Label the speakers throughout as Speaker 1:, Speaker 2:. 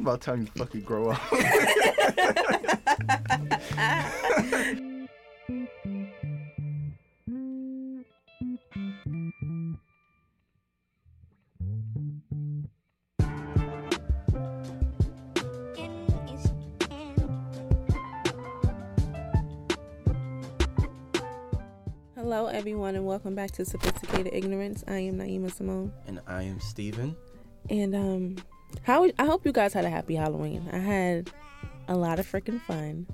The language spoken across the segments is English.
Speaker 1: About time you fucking grow up.
Speaker 2: Hello, everyone, and welcome back to Sophisticated Ignorance. I am Nieema Simone,
Speaker 1: and I am Steven.
Speaker 2: And um, how I hope you guys had a happy Halloween. I had a lot of freaking fun.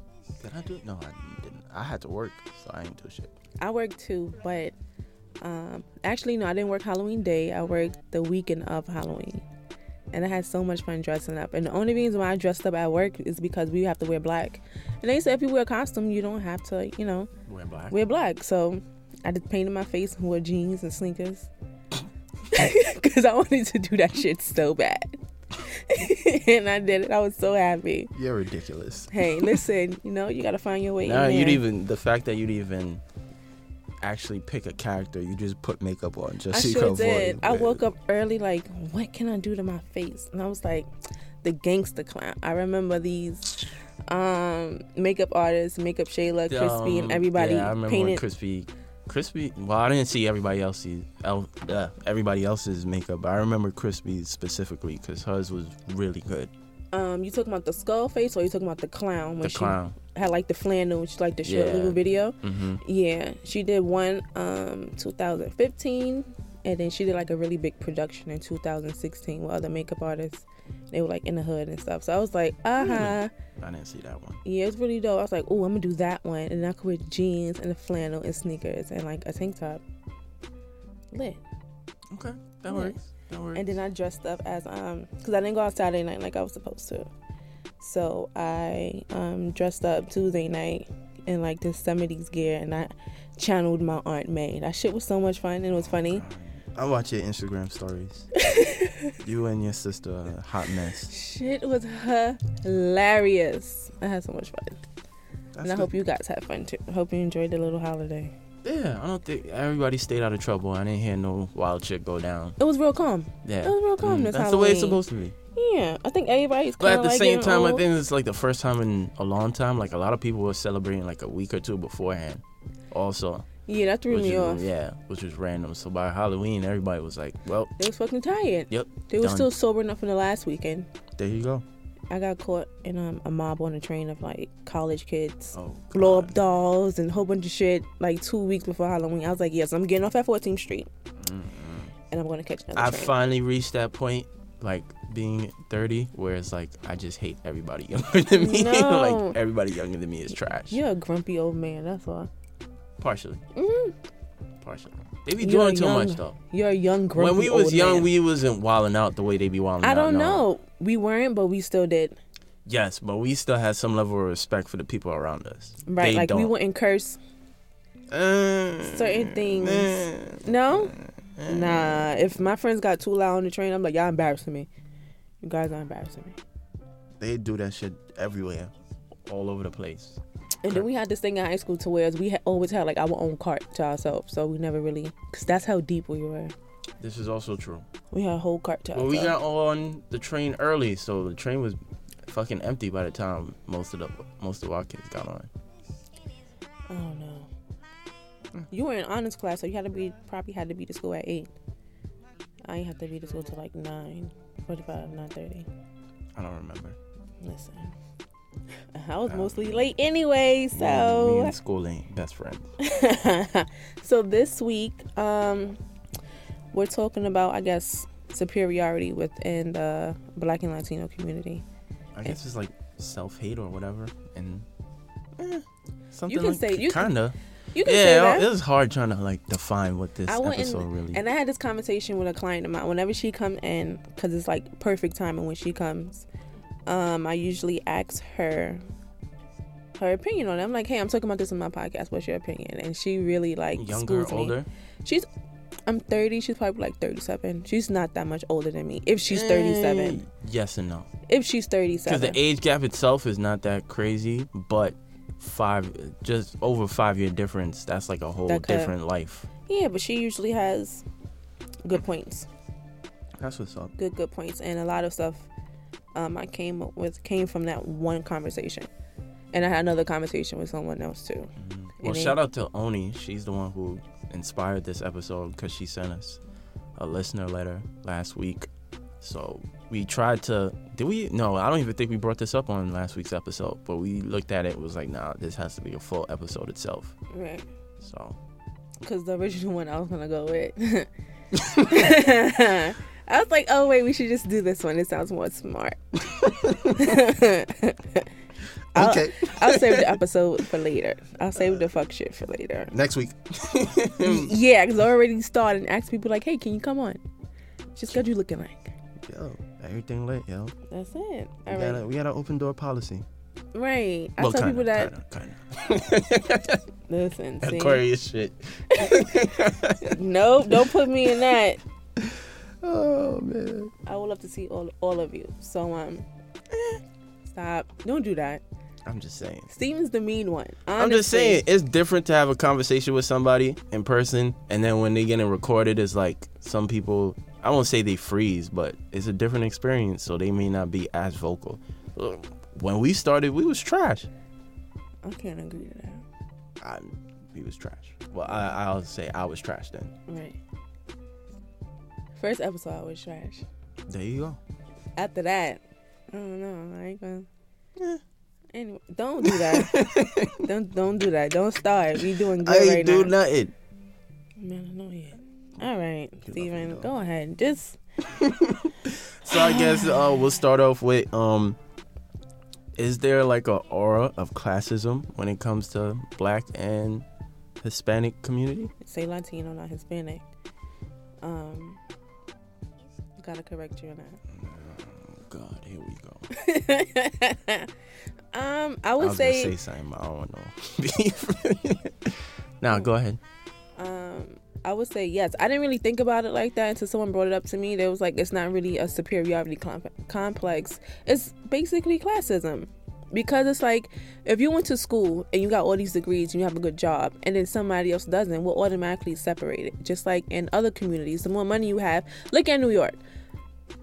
Speaker 1: Did I do it? No, I didn't. I had to work, so I ain't do shit.
Speaker 2: I worked too, but um, actually, no, I didn't work Halloween Day. I worked the weekend of Halloween, and I had so much fun dressing up. And the only reason why I dressed up at work is because we have to wear black. And they said if you wear a costume, you don't have to, you know,
Speaker 1: Wearing black.
Speaker 2: wear black. So I just painted my face and wore jeans and sneakers because I wanted to do that shit so bad. and I did it. I was so happy.
Speaker 1: You're ridiculous.
Speaker 2: Hey, listen, you know, you got to find your way.
Speaker 1: Nah,
Speaker 2: in
Speaker 1: you'd even the fact that you'd even actually pick a character, you just put makeup on just
Speaker 2: I
Speaker 1: so you
Speaker 2: sure
Speaker 1: could
Speaker 2: did. I woke up early, like, what can I do to my face? And I was like, the gangster clown. I remember these um makeup artists, makeup Shayla, Crispy, and
Speaker 1: Um,
Speaker 2: everybody
Speaker 1: Yeah, I remember when
Speaker 2: painted.
Speaker 1: Crispy. Crispy. Well, I didn't see everybody else's el, uh, everybody else's makeup. But I remember Crispy specifically because hers was really good.
Speaker 2: Um, you talking about the skull face, or you talking about the clown? When
Speaker 1: The
Speaker 2: she
Speaker 1: clown.
Speaker 2: had like the flannel, she like the short
Speaker 1: Yeah.
Speaker 2: little video.
Speaker 1: hmm
Speaker 2: Yeah, she did one um 2015, and then she did like a really big production in 2016 with other makeup artists. They were like in the hood and stuff. So I was like, uh huh.
Speaker 1: I didn't see that one.
Speaker 2: Yeah, it's really dope. I was like, oh, I'm gonna do that one, and I could wear jeans and a flannel and sneakers and like a tank top. Lit.
Speaker 1: Okay, that
Speaker 2: Yeah.
Speaker 1: works. That works.
Speaker 2: And then I dressed up as um, cause I didn't go out Saturday night like I was supposed to. So I um dressed up Tuesday night in like this 70s gear, and I channeled my aunt May. That shit was so much fun and it was funny.
Speaker 1: I watch your Instagram stories. you and your sister, are a hot mess.
Speaker 2: Shit was hilarious. I had so much fun,
Speaker 1: That's
Speaker 2: and I
Speaker 1: good.
Speaker 2: hope you guys had fun too. I hope you enjoyed the little holiday.
Speaker 1: Yeah, I don't think everybody stayed out of trouble. I didn't hear no wild shit go down.
Speaker 2: It was real calm.
Speaker 1: Yeah,
Speaker 2: It was real calm
Speaker 1: Mm, That's the way it's supposed to be.
Speaker 2: Yeah, I think everybody's
Speaker 1: But at the
Speaker 2: like
Speaker 1: same time, I think it's like the first time in a long time. Like a lot of people were celebrating like a week or two beforehand. Also,
Speaker 2: yeah, that threw
Speaker 1: which
Speaker 2: me
Speaker 1: was,
Speaker 2: off.
Speaker 1: yeah, which was random. So by Halloween, everybody was like, "Well,
Speaker 2: They was fucking tired.
Speaker 1: Yep,
Speaker 2: They were still sober enough from the last weekend.
Speaker 1: there you go."
Speaker 2: I got caught in um, a mob on a train of like college kids,
Speaker 1: Oh,
Speaker 2: blow up dolls and a whole bunch of shit. Like two weeks before Halloween, I was like, "Yes, I'm getting off at 14th Street, and I'm going to catch another
Speaker 1: I
Speaker 2: train."
Speaker 1: finally reached that point, like being 30, where it's like I just hate everybody younger than me.
Speaker 2: No.
Speaker 1: like everybody younger than me is trash.
Speaker 2: You're a grumpy old man. That's all.
Speaker 1: Partially,
Speaker 2: Mhm.
Speaker 1: partially. They be doing too
Speaker 2: young.
Speaker 1: much though.
Speaker 2: You're a young grumpy
Speaker 1: when we was young,
Speaker 2: man.
Speaker 1: we wasn't wilding out the way they be wilding
Speaker 2: I
Speaker 1: out.
Speaker 2: I don't
Speaker 1: no.
Speaker 2: know. We weren't, but we still did.
Speaker 1: Yes, but we still had some level of respect for the people around us.
Speaker 2: Right?
Speaker 1: They
Speaker 2: like we
Speaker 1: don't.
Speaker 2: wouldn't curse.
Speaker 1: Uh,
Speaker 2: certain things.
Speaker 1: uh,
Speaker 2: No.
Speaker 1: uh,
Speaker 2: Nah. If my friends got too loud on the train, I'm like, y'all embarrassing me. You guys are embarrassing me.
Speaker 1: They do that shit everywhere, all over the place.
Speaker 2: And then we had this thing in high school to where we had always had like our own cart to ourselves, so we never really, cause that's how deep we were.
Speaker 1: This is also true.
Speaker 2: We had a whole cart to
Speaker 1: Well, we got on the train early, so the train was fucking empty by the time most of the most of our kids got on.
Speaker 2: oh no. You were in honors class, so you had to be probably had to be to school at eight. I ain't have to be to school till like nine forty-five, nine thirty.
Speaker 1: I don't remember.
Speaker 2: Listen, I was
Speaker 1: Um,
Speaker 2: mostly late anyway,
Speaker 1: Me- me
Speaker 2: so.
Speaker 1: and school ain't best friends.
Speaker 2: so this week, um, we're talking about, I guess, superiority within the Black and Latino community.
Speaker 1: I guess it's like self hate or whatever, and eh, something
Speaker 2: can
Speaker 1: like
Speaker 2: say- you
Speaker 1: kinda.
Speaker 2: You can say
Speaker 1: Yeah,
Speaker 2: that.
Speaker 1: it was hard trying to like define what this
Speaker 2: I
Speaker 1: episode really.
Speaker 2: And I had this conversation with a client of mine. Whenever she come in, because it's like perfect timing when she comes, um, I usually ask her her opinion on it. I'm like, hey, I'm talking about this in my podcast. What's your opinion? And she really like
Speaker 1: Younger,
Speaker 2: schools me.
Speaker 1: older.
Speaker 2: She's I'm 30. She's probably like 37. She's not that much older than me. If she's
Speaker 1: Eh,
Speaker 2: 37.
Speaker 1: Yes and no.
Speaker 2: If she's 37.
Speaker 1: Because the age gap itself is not that crazy, but five, just over five year difference, that's like a whole different life.
Speaker 2: Yeah, but she usually has good points.
Speaker 1: That's what's up.
Speaker 2: good good points and a lot of stuff um, I came up with came from that one conversation, and I had another conversation with someone else too.
Speaker 1: Well, shout out to Oni. She's the one who inspired this episode because she sent us a listener letter last week. So we tried to. Did we? No, I don't even think we brought this up on last week's episode. But we looked at it. Was like, nah, this has to be a full episode itself.
Speaker 2: Right.
Speaker 1: So
Speaker 2: Because the original one I was gonna go with. I was like, oh wait, we should just do this one. It sounds more smart. I'll,
Speaker 1: Okay.
Speaker 2: I'll save the episode for later. I'll save the fuck shit for later.
Speaker 1: next week.
Speaker 2: Yeah, because I already started and asked people like, hey, can you come on? Just got you looking like.
Speaker 1: yo, everything lit, yo.
Speaker 2: That's it.
Speaker 1: We
Speaker 2: All
Speaker 1: got a, we got an open door policy.
Speaker 2: Right. I
Speaker 1: well,
Speaker 2: tell
Speaker 1: kinda,
Speaker 2: people that.
Speaker 1: kinda, kinda.
Speaker 2: Listen.
Speaker 1: Aquarius shit.
Speaker 2: Nope, don't put me in that.
Speaker 1: Oh man.
Speaker 2: I would love to see all all of you. So um, eh, stop. Don't do that.
Speaker 1: I'm just saying.
Speaker 2: Steven's the mean one.
Speaker 1: I'm just saying it's different to have a conversation with somebody in person, and then when they get it recorded, it's like some people. I won't say they freeze, but it's a different experience, so they may not be as vocal. When we started, we was trash.
Speaker 2: I can't agree to that.
Speaker 1: I, we was trash. Well, I, I'll say I was trash then.
Speaker 2: Right. First episode I was trash.
Speaker 1: There you go.
Speaker 2: After that, I don't know. I ain't gonna.
Speaker 1: Eh.
Speaker 2: Anyway, don't do that. don't don't do that. Don't start. We doing
Speaker 1: I
Speaker 2: good
Speaker 1: ain't
Speaker 2: right
Speaker 1: do
Speaker 2: now.
Speaker 1: nothing.
Speaker 2: Man, I know yet. All right, Steven, go ahead. Just
Speaker 1: So I guess uh, we'll start off with um, is there like a aura of classism when it comes to Black and Hispanic community?
Speaker 2: say Latino, not Hispanic. Um, gotta correct you on
Speaker 1: Oh, God, here we go.
Speaker 2: that. um, I
Speaker 1: I
Speaker 2: would
Speaker 1: was
Speaker 2: say,
Speaker 1: gonna say something, but I don't know. now go ahead.
Speaker 2: um, I would say yes. I didn't really think about it like that until someone brought it up to me. They was like, it's not really a superiority com- complex. It's basically classism. Because it's like if you went to school and you got all these degrees and you have a good job, and then somebody else doesn't, we're automatically separated. Just like in other communities, the more money you have, look at New York.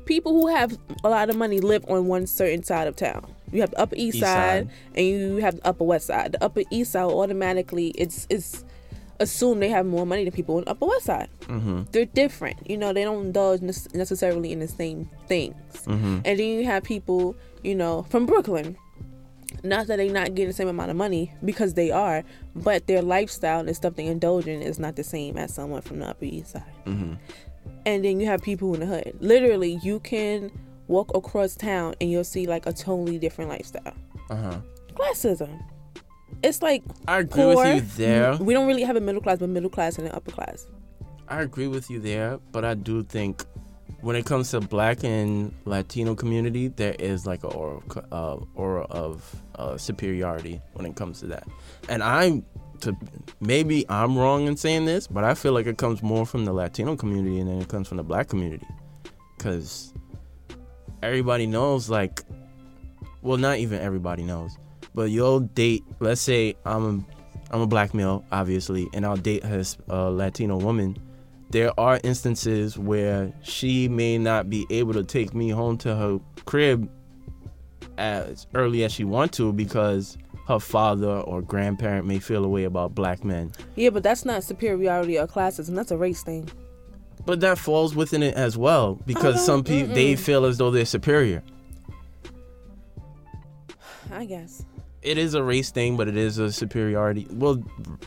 Speaker 2: People who have a lot of money live on one certain side of town. You have the Upper East,
Speaker 1: East
Speaker 2: side,
Speaker 1: side.
Speaker 2: and you have the Upper West Side. The Upper East Side automatically it's it's assume they have more money than people on the Upper West Side.
Speaker 1: Mm-hmm.
Speaker 2: They're different. You know, they don't indulge nec- necessarily in the same things.
Speaker 1: Mm-hmm.
Speaker 2: And then you have people, you know, from Brooklyn. Not that they're not getting the same amount of money because they are, but their lifestyle and stuff they indulge in is not the same as someone from the Upper East Side.
Speaker 1: Mm-hmm.
Speaker 2: And then you have people in the hood. Literally, you can walk across town and you'll see like a totally different lifestyle.
Speaker 1: Uh huh.
Speaker 2: Classism. It's like
Speaker 1: I agree
Speaker 2: poor.
Speaker 1: with you there.
Speaker 2: We don't really have a middle class, but middle class and an upper class.
Speaker 1: I agree with you there, but I do think when it comes to Black and Latino community, there is like a aura, uh, aura of uh, superiority when it comes to that. And I'm to maybe I'm wrong in saying this, but I feel like it comes more from the Latino community than it comes from the Black community, because everybody knows like, well, not even everybody knows, but you'll date. Let's say I'm a, I'm a black male, obviously, and I'll date a a Latino woman there are instances where she may not be able to take me home to her crib as early as she want to because her father or grandparent may feel a way about black men.
Speaker 2: Yeah, but that's not superiority or classism. That's a race thing.
Speaker 1: But that falls within it as well because some uh-huh, people they feel as though they're superior.
Speaker 2: I guess.
Speaker 1: It is a race thing, but it is a superiority. Well,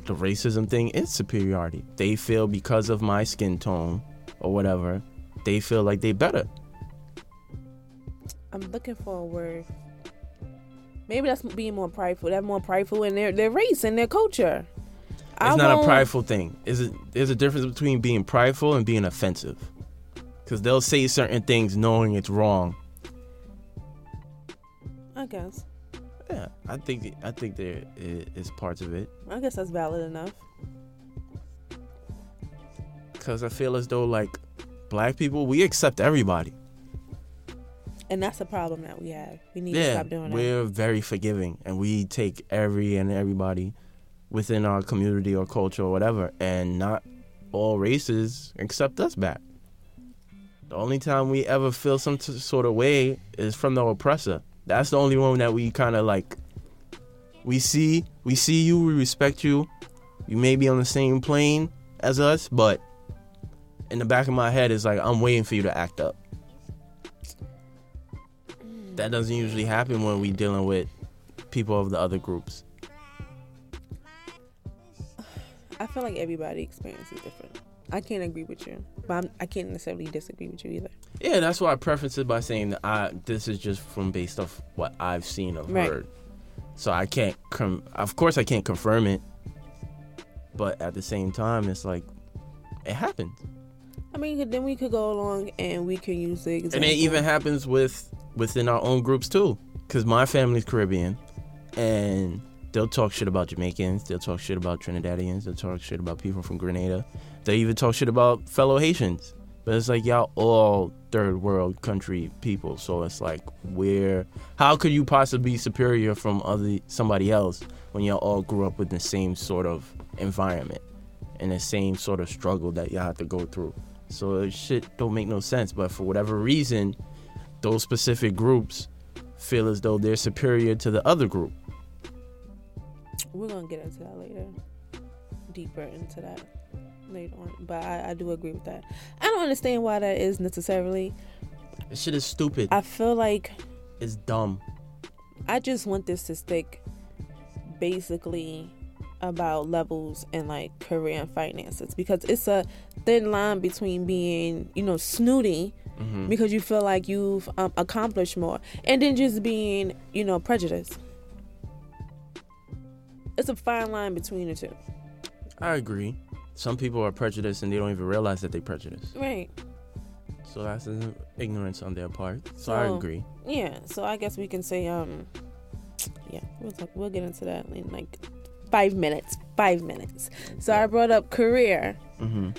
Speaker 1: the racism thing is superiority. They feel because of my skin tone or whatever, they feel like they better.
Speaker 2: I'm looking for a word. Maybe that's being more prideful. They're more prideful in their, their race and their culture.
Speaker 1: It's not a prideful thing. Is it? There's a difference between being prideful and being offensive. Because they'll say certain things knowing it's wrong.
Speaker 2: I guess.
Speaker 1: Yeah, I think I think there is parts of it.
Speaker 2: I guess that's valid enough.
Speaker 1: Because I feel as though like black people, we accept everybody.
Speaker 2: And that's a problem that we have. We need to stop doing that.
Speaker 1: we're very forgiving, and we take every and everybody within our community or culture or whatever, and not all races accept us back. The only time we ever feel some t- sort of way is from the oppressor. That's the only one that we kind of like. We see, we see you, we respect you. You may be on the same plane as us, but in the back of my head is like I'm waiting for you to act up. That doesn't usually happen when we dealing with people of the other groups.
Speaker 2: I feel like everybody experience is different. I can't agree with you, but I'm, I can't necessarily disagree with you either.
Speaker 1: Yeah, that's why I preface it by saying that I this is just from based off what I've seen or
Speaker 2: Right.
Speaker 1: heard. So I can't com- of course I can't confirm it. But at the same time it's like it happens.
Speaker 2: I mean, then we could go along and we can use the example.
Speaker 1: And it even happens with within our own groups too. Cause my family's Caribbean and they'll talk shit about Jamaicans, they'll talk shit about Trinidadians, they'll talk shit about people from Grenada. They even talk shit about fellow Haitians. But it's like y'all all third world country people. So it's like where how could you possibly be superior from other somebody else when y'all all grew up with the same sort of environment and the same sort of struggle that y'all have to go through. So it shit don't make no sense. But for whatever reason, those specific groups feel as though they're superior to the other group.
Speaker 2: We're gonna get into that later, deeper into that later on. But I, I do agree with that. I don't understand why that is necessarily.
Speaker 1: This shit is stupid.
Speaker 2: I feel like
Speaker 1: It's dumb.
Speaker 2: I just want this to stick basically about levels and like career and finances because it's a thin line between being, you know, snooty
Speaker 1: hmm
Speaker 2: because you feel like you've um, accomplished more and then just being, you know, prejudiced. It's a fine line between the two.
Speaker 1: I agree. Some people are prejudiced and they don't even realize that they prejudiced.
Speaker 2: Right.
Speaker 1: So that's an ignorance on their part. So, I agree.
Speaker 2: Yeah. So I guess we can say, um, yeah, we'll talk, we'll get into that in like five minutes. Five minutes. So I brought up career.
Speaker 1: Mm-hmm.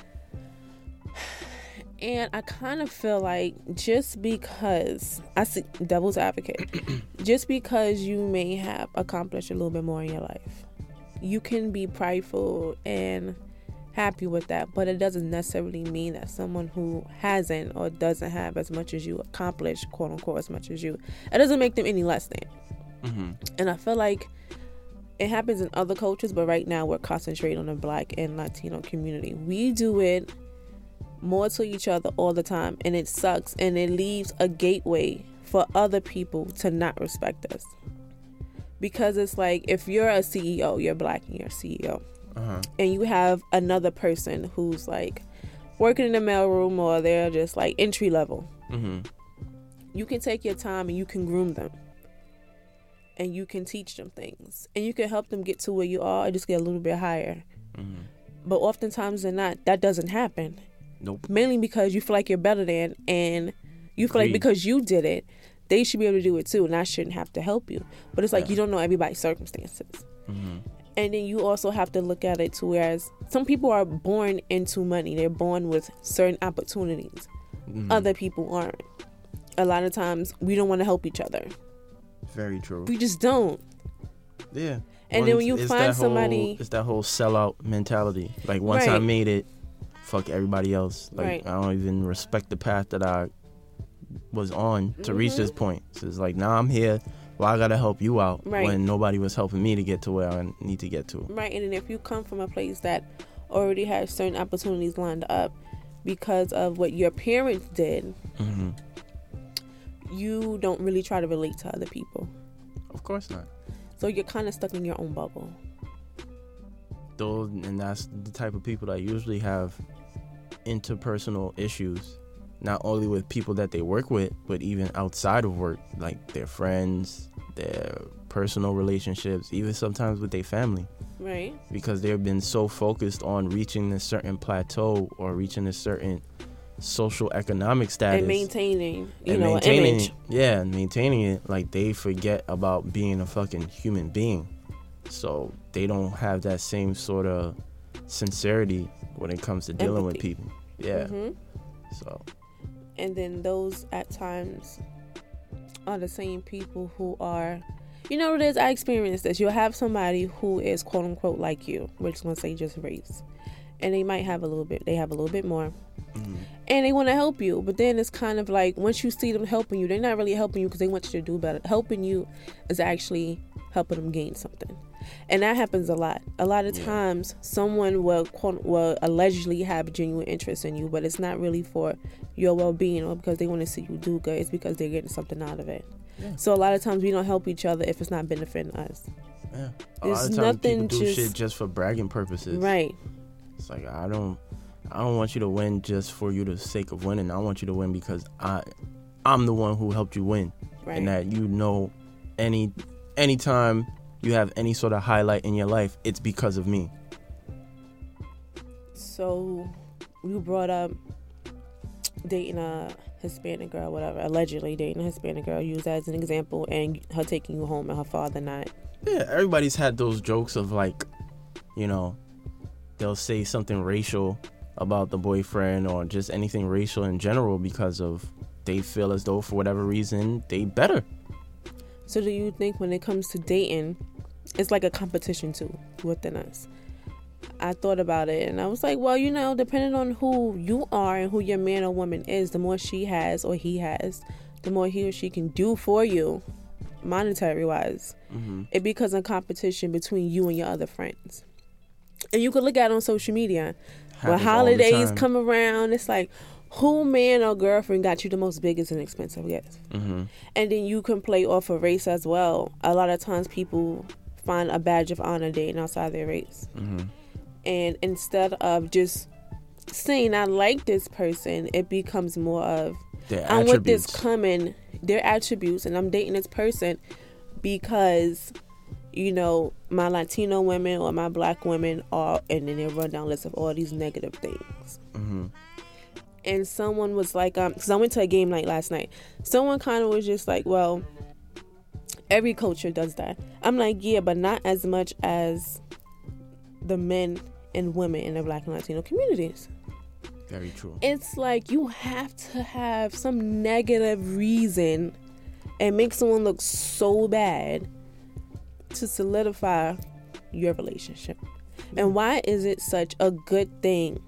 Speaker 2: And I kind of feel like just because I see devil's advocate, just because you may have accomplished a little bit more in your life, you can be prideful and happy with that, but it doesn't necessarily mean that someone who hasn't or doesn't have as much as you accomplished, quote unquote, as much as you, it doesn't make them any less than.
Speaker 1: hmm
Speaker 2: And I feel like it happens in other cultures, but right now we're concentrating on the black and Latino community. We do it more to each other all the time, and it sucks. And it leaves a gateway for other people to not respect us. Because it's like if you're a CEO, you're black and you're a CEO,
Speaker 1: Uh-huh.
Speaker 2: and you have another person who's like working in the mailroom or they're just like entry level.
Speaker 1: Hmm
Speaker 2: you can take your time and you can groom them. And you can teach them things. And you can help them get to where you are or just get a little bit higher.
Speaker 1: Hmm
Speaker 2: but oftentimes than not that doesn't happen.
Speaker 1: Nope.
Speaker 2: mainly because you feel like you're better than and you feel like because you did it they should be able to do it too and i shouldn't have to help you. But it's like
Speaker 1: Yeah.
Speaker 2: you don't know everybody's circumstances.
Speaker 1: Hmm
Speaker 2: and then you also have to look at it to whereas some people are born into money they're born with certain opportunities
Speaker 1: hmm
Speaker 2: other people aren't a lot of times we don't want to help each other
Speaker 1: Very true.
Speaker 2: we just don't
Speaker 1: Yeah.
Speaker 2: And then when you find
Speaker 1: that whole-
Speaker 2: somebody-
Speaker 1: it's that whole sellout mentality. Like once I made it, fuck everybody else. Like
Speaker 2: Right.
Speaker 1: I don't even respect the path that I was on to reach
Speaker 2: Mhm.
Speaker 1: this point. So it's like now I'm here. Well, I gotta help you out
Speaker 2: Right.
Speaker 1: when nobody was helping me to get to where I need to get to.
Speaker 2: right and then if you come from a place that already has certain opportunities lined up because of what your parents did
Speaker 1: hmm
Speaker 2: you don't really try to relate to other people
Speaker 1: Of course not.
Speaker 2: so you're kind of stuck in your own bubble
Speaker 1: Those and that's the type of people that usually have interpersonal issues, not only with people that they work with, but even outside of work, like their friends, their personal relationships, even sometimes with their family,
Speaker 2: right
Speaker 1: because they've been so focused on reaching a certain plateau or reaching a certain social economic status
Speaker 2: and maintaining you
Speaker 1: and
Speaker 2: know
Speaker 1: maintaining
Speaker 2: image
Speaker 1: it, yeah, and maintaining it, like they forget about being a fucking human being. So they don't have that same sort of sincerity when it comes to dealing with people. Yeah.
Speaker 2: hmm
Speaker 1: So
Speaker 2: and then those at times are the same people who are you know what it is i experienced this you'll have somebody who is quote unquote like you we're just gonna say just race and they might have a little bit they have a little bit more
Speaker 1: mhm.
Speaker 2: and they want to help you. But then it's kind of like once you see them helping you, they're not really helping you because they want you to do better. Helping you is actually helping them gain something. And that happens a lot. A lot of times, someone will quote will allegedly have genuine interest in you, but it's not really for your well being or because they want to see you do good. It's because they're getting something out of it.
Speaker 1: Yeah.
Speaker 2: So a lot of times we don't help each other if it's not benefiting us.
Speaker 1: Yeah. A
Speaker 2: There's
Speaker 1: lot of times
Speaker 2: nothing
Speaker 1: people do
Speaker 2: just-
Speaker 1: shit just for bragging purposes.
Speaker 2: Right.
Speaker 1: It's like I don't I don't want you to win just for you the sake of winning. I want you to win because I I'm the one who helped you win.
Speaker 2: Right.
Speaker 1: And that you know any anytime you have any sort of highlight in your life, it's because of me.
Speaker 2: So you brought up dating a Hispanic girl, whatever, allegedly dating a Hispanic girl, use that as an example, and her taking you home and her father not.
Speaker 1: Yeah, everybody's had those jokes of like, you know, they'll say something racial about the boyfriend or just anything racial in general because of they feel as though for whatever reason they better.
Speaker 2: So do you think when it comes to dating, it's like a competition too within us? I thought about it and I was like, well, you know, depending on who you are and who your man or woman is, the more she has or he has, the more he or she can do for you, monetary wise.
Speaker 1: hmm
Speaker 2: it becomes a competition between you and your other friends. And you can look at it on social media. When holidays come around, it's like, who man or girlfriend got you the most biggest and expensive gift?
Speaker 1: hmm
Speaker 2: And then you can play off of race as well. A lot of times people find a badge of honor dating outside their race.
Speaker 1: hmm
Speaker 2: And instead of just saying, I like this person, it becomes more of, I'm with this coming, their attributes, and I'm dating this person because, you know, my Latino women or my black women are, and then they run down list of all these negative things.
Speaker 1: hmm
Speaker 2: And someone was like, um, because I went to a game night last night. Someone kind of was just like, well, every culture does that. I'm like, yeah, but not as much as the men and women in the black and Latino communities
Speaker 1: Very true.
Speaker 2: it's like you have to have some negative reason and make someone look so bad to solidify your relationship. And why is it such a good thing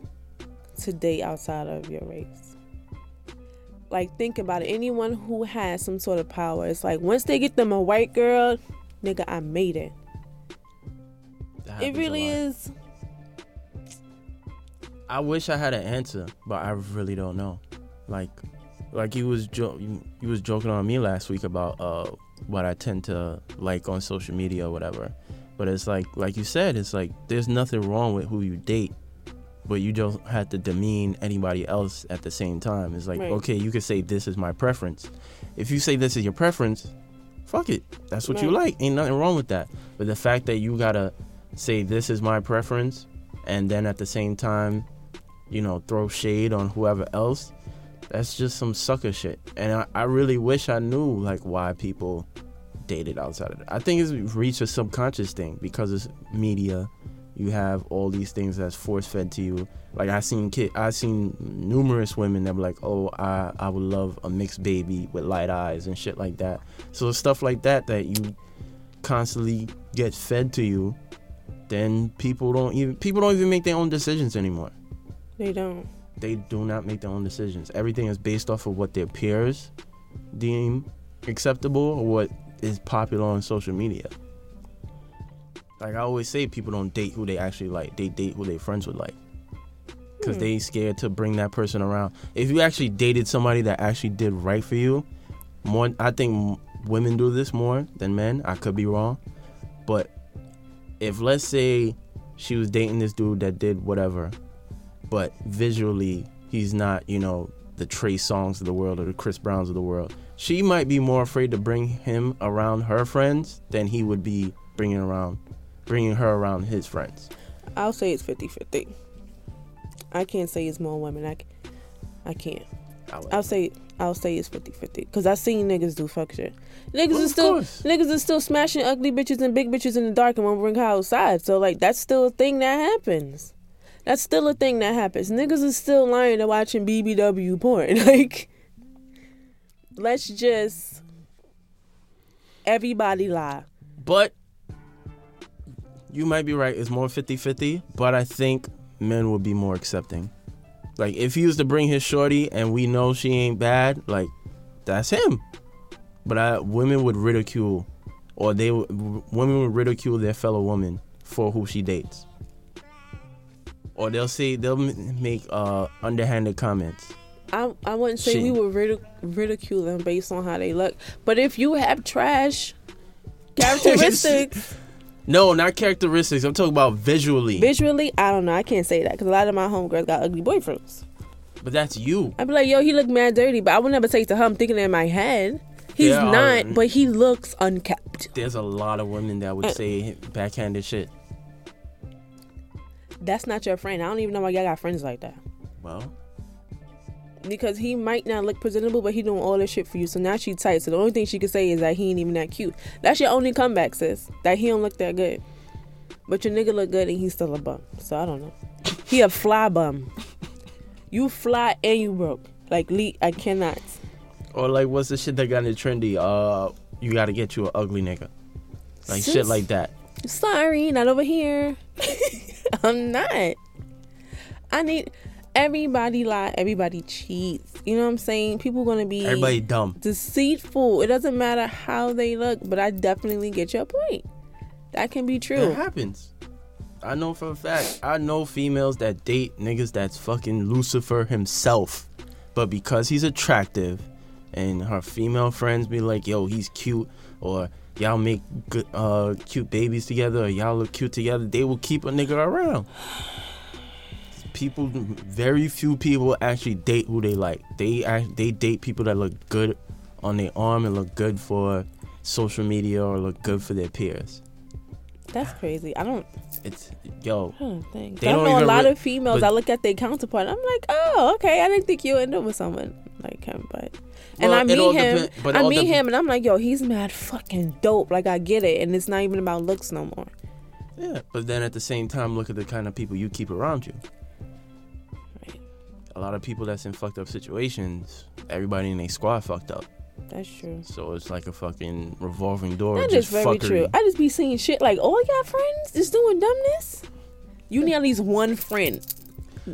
Speaker 2: to date outside of your race? Like, think about it. Anyone who has some sort of power, it's like once they get them a white girl, nigga, I made it. It really is.
Speaker 1: I wish I had an answer, but I really don't know. Like, like you was jo- you, you was joking on me last week about uh what I tend to like on social media or whatever. But it's like, like you said, it's like there's nothing wrong with who you date, but you don't have to demean anybody else at the same time. It's like,
Speaker 2: Right.
Speaker 1: okay, you can say this is my preference. If you say this is your preference, fuck it. That's what you like. Ain't nothing wrong with that. But the fact that you gotta say this is my preference, and then at the same time, you know, throw shade on whoever else, that's just some sucker shit. And I, I really wish I knew like why people dated outside of it. I think it's reached a subconscious thing because it's media. You have all these things that's force fed to you. Like I seen kid, I seen numerous women that were like, "Oh, I I would love a mixed baby with light eyes and shit like that." So stuff like that that you constantly get fed to you, then people don't even people don't even make their own decisions anymore
Speaker 2: They don't.
Speaker 1: they do not make their own decisions. Everything is based off of what their peers deem acceptable or what is popular on social media. Like I always say, people don't date who they actually like. They date who their friends would like. Because
Speaker 2: Hmm.
Speaker 1: they scared to bring that person around. If you actually dated somebody that actually did right for you, more I think women do this more than men. I could be wrong, but if let's say she was dating this dude that did whatever, but visually he's not, you know, the Trey Songz of the world or the Chris Browns of the world. She might be more afraid to bring him around her friends than he would be bringing around, bringing her around his friends.
Speaker 2: I'll say it's 50 50. I can't say it's more women. I, I can't.
Speaker 1: I would-
Speaker 2: I'll say I'll say it's 50 50. Because I've seen niggas do fuck shit. Niggas
Speaker 1: Well,
Speaker 2: is still
Speaker 1: course.
Speaker 2: niggas is still smashing ugly bitches and big bitches in the dark and won't bring her outside. So like that's still a thing that happens. That's still a thing that happens. Niggas is still lying to watching BBW porn. Like let's just everybody lie.
Speaker 1: But you might be right. It's more 50 50, but I think men would be more accepting Like if he was to bring his shorty and we know she ain't bad, like that's him. But I, women would ridicule, or they would- women would ridicule their fellow woman for who she dates, or they'll say they'll make uh, underhanded comments.
Speaker 2: I I wouldn't say
Speaker 1: Shit.
Speaker 2: we would ridic- ridicule them based on how they look, but if you have trash characteristics
Speaker 1: No, not characteristics. I'm talking about visually.
Speaker 2: visually, I don't know. I can't say that because a lot of my homegirls got ugly boyfriends.
Speaker 1: but that's you.
Speaker 2: I'd be like, yo, he look mad dirty, but I would never say to her, I'm thinking in my head. He's
Speaker 1: There are-
Speaker 2: not, but he looks unkept.
Speaker 1: There's a lot of women that would
Speaker 2: Uh,
Speaker 1: say backhanded shit.
Speaker 2: That's not your friend. I don't even know why y'all got friends like that.
Speaker 1: Well,
Speaker 2: Because he might not look presentable, but he doing all this shit for you. So now she tight. So the only thing she can say is that he ain't even that cute. That's your only comeback, sis. That he don't look that good. But your nigga look good and he's still a bum. So I don't know. He a fly bum. You fly and you broke. Like Lee, I cannot.
Speaker 1: or like what's the shit that got it trendy? Uh, you got to get you an ugly nigga, like shit like that.
Speaker 2: Sorry, not over here. I'm not. I need everybody lie, everybody cheats. You know what I'm saying? People gonna be
Speaker 1: Everybody dumb.
Speaker 2: deceitful. It doesn't matter how they look, but I definitely get your point. That can be true.
Speaker 1: It happens. I know for a fact. I know females that date niggas that's fucking Lucifer himself, but because he's attractive, and her female friends be like, "Yo, he's cute," or y'all make good, uh, cute babies together, or y'all look cute together, they will keep a nigga around. People, very few people actually date who they like. They act, they date people that look good on their arm and look good for social media or look good for their peers.
Speaker 2: That's crazy. I don't.
Speaker 1: It's yo,
Speaker 2: I don't think.
Speaker 1: They
Speaker 2: I
Speaker 1: don't
Speaker 2: know a lot
Speaker 1: re-
Speaker 2: of females.
Speaker 1: but-
Speaker 2: I look at their counterpart. I'm like, oh, okay. I didn't think you end up with someone like him, but. And
Speaker 1: Well,
Speaker 2: I meet him.
Speaker 1: depen- but
Speaker 2: I meet
Speaker 1: dep-
Speaker 2: him, and I'm like, yo, he's mad fucking dope. Like I get it, and it's not even about looks no more.
Speaker 1: Yeah, but then at the same time, look at the kind of people you keep around you. A lot of people that's in fucked up situations, everybody in their squad fucked up.
Speaker 2: That's true.
Speaker 1: So it's like a fucking revolving door.
Speaker 2: That is very
Speaker 1: fuckery.
Speaker 2: true. I just be seeing shit like, oh, I got friends just doing dumbness. You need at least one friend.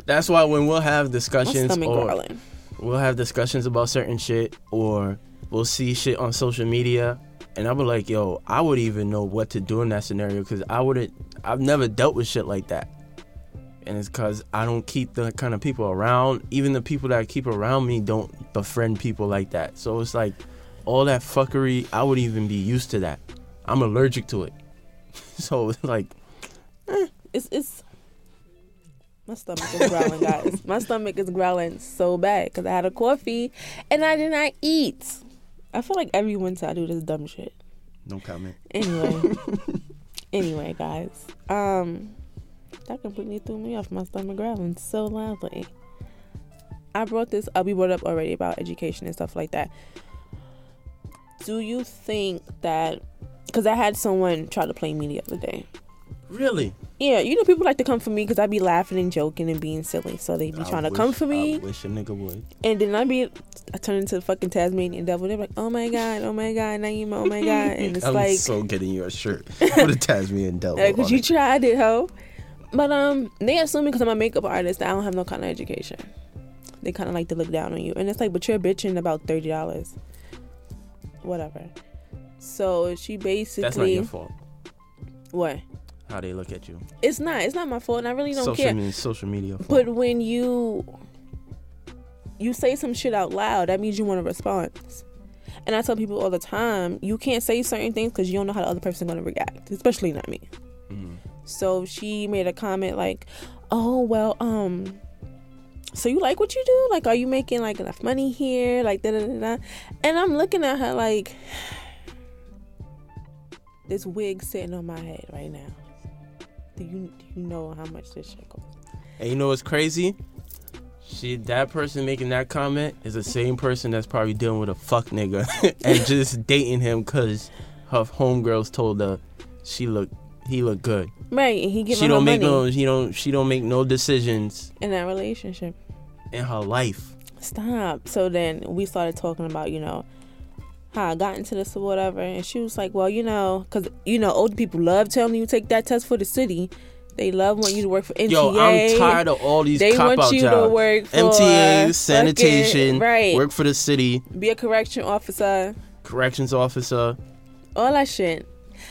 Speaker 1: That's why when we'll have discussions or
Speaker 2: growling.
Speaker 1: we'll have discussions about certain shit or we'll see shit on social media and I'll be like, yo, I would even know what to do in that scenario because I wouldn't, I've never dealt with shit like that. And it's because I don't keep the kind of people around. Even the people that I keep around me don't befriend people like that. So it's like all that fuckery, I would even be used to that. I'm allergic to it. So it's like,
Speaker 2: It's it's. My stomach is growling, guys. My stomach is growling so bad because I had a coffee and I did not eat. I feel like every winter I do this dumb shit.
Speaker 1: no comment.
Speaker 2: Anyway, anyway, guys. Um, that completely threw me off. My stomach growling so loudly. I brought this up. We brought up already about education and stuff like that. Do you think that? Because I had someone try to play me the other day.
Speaker 1: Really?
Speaker 2: Yeah, you know, people like to come for me because I'd be laughing and joking and being silly. So they'd be
Speaker 1: I
Speaker 2: trying to
Speaker 1: wish-
Speaker 2: come for me.
Speaker 1: I wish a nigga would.
Speaker 2: And then I'd be, I turn into the fucking Tasmanian devil. They're like, oh my God, oh my God, Nieema, oh my God. And it's
Speaker 1: I'm
Speaker 2: like,
Speaker 1: so getting you a shirt with a Tasmanian devil.
Speaker 2: because you tried it, ho. But um, they assume because I'm a makeup artist that I don't have no kind of education. They kind of like to look down on you, and it's like, but you're bitching about thirty dollars, whatever. So she basically,
Speaker 1: That's not your fault.
Speaker 2: what?
Speaker 1: How they look at you.
Speaker 2: It's not. It's not my fault, and I really don't
Speaker 1: social
Speaker 2: care.
Speaker 1: media, social media. Fault.
Speaker 2: But when you you say some shit out loud, that means you want a response. And I tell people all the time, you can't say certain things because you don't know how the other person's gonna react, especially not me. So she made a comment like, "Oh well, um, so you like what you do? Like, are you making like enough money here? Like, da da da da." And I'm looking at her like, this wig sitting on my head right now. Do you do you know how much this shit costs?
Speaker 1: And you know what's crazy? She that person making that comment is the same person that's probably dealing with a fuck nigga and just dating him because her homegirls told her she look he look good.
Speaker 2: Right, and he giving
Speaker 1: She don't make
Speaker 2: money
Speaker 1: no she don't she don't make no decisions
Speaker 2: in that relationship.
Speaker 1: in her life.
Speaker 2: Stop. So then we started talking about, you know, how I got into this or whatever. And she was like, well, you know, because, you know, old people love telling you take that test for the city. They love want you to work for MTA.
Speaker 1: Yo, I'm tired of all these
Speaker 2: They
Speaker 1: cop
Speaker 2: want
Speaker 1: out
Speaker 2: you
Speaker 1: jobs.
Speaker 2: to work for
Speaker 1: MTA, sanitation,
Speaker 2: right?
Speaker 1: work for the city,
Speaker 2: Be a correction officer.
Speaker 1: corrections officer
Speaker 2: All that shit.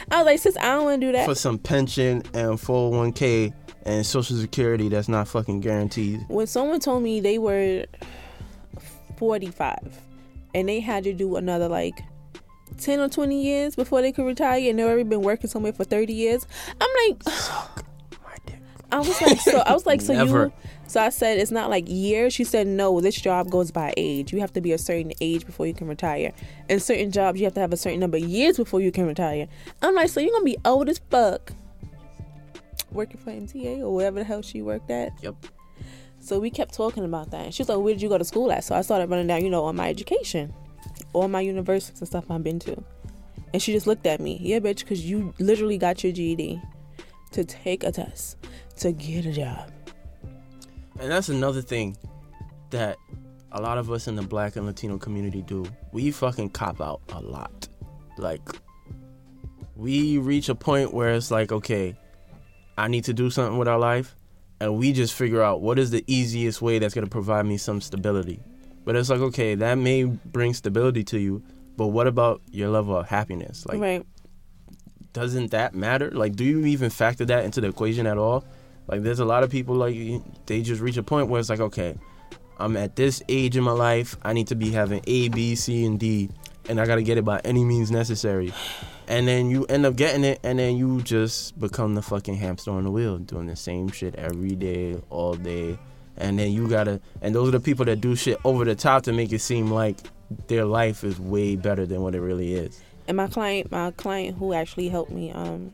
Speaker 2: I was like, sis, I don't want to do that.
Speaker 1: for some pension and 401k and social security that's not fucking guaranteed.
Speaker 2: when someone told me they were 45 and they had to do another like 10 or 20 years before they could retire and they've already been working somewhere for 30 years i'm like
Speaker 1: Suck my dick.
Speaker 2: i was like so i was like so you so i said it's not like years she said no this job goes by age you have to be a certain age before you can retire and certain jobs you have to have a certain number of years before you can retire i'm like so you're gonna be old as fuck working for mta or wherever the hell she worked at
Speaker 1: Yep.
Speaker 2: so we kept talking about that. And she was like, Where did you go to school at? So I started running down, you know, on my education, all my universities and stuff I've been to. And she just looked at me, Yeah, bitch, because you literally got your GED to take a test to get a job.
Speaker 1: And that's another thing that a lot of us in the black and Latino community do. We fucking cop out a lot. Like, we reach a point where it's like, okay, I need to do something with our life. And we just figure out what is the easiest way that's going to provide me some stability. But it's like, okay, that may bring stability to you. But what about your level of happiness? Like,
Speaker 2: right.
Speaker 1: doesn't that matter? Like, do you even factor that into the equation at all? Like, there's a lot of people like they just reach a point where it's like, okay, I'm at this age in my life. I need to be having A, B, C, and D, and I got to get it by any means necessary. And then you end up getting it, and then you just become the fucking hamster on the wheel, doing the same shit every day, all day. And then you gotta, and those are the people that do shit over the top to make it seem like their life is way better than what it really is.
Speaker 2: And my client, my client who actually helped me um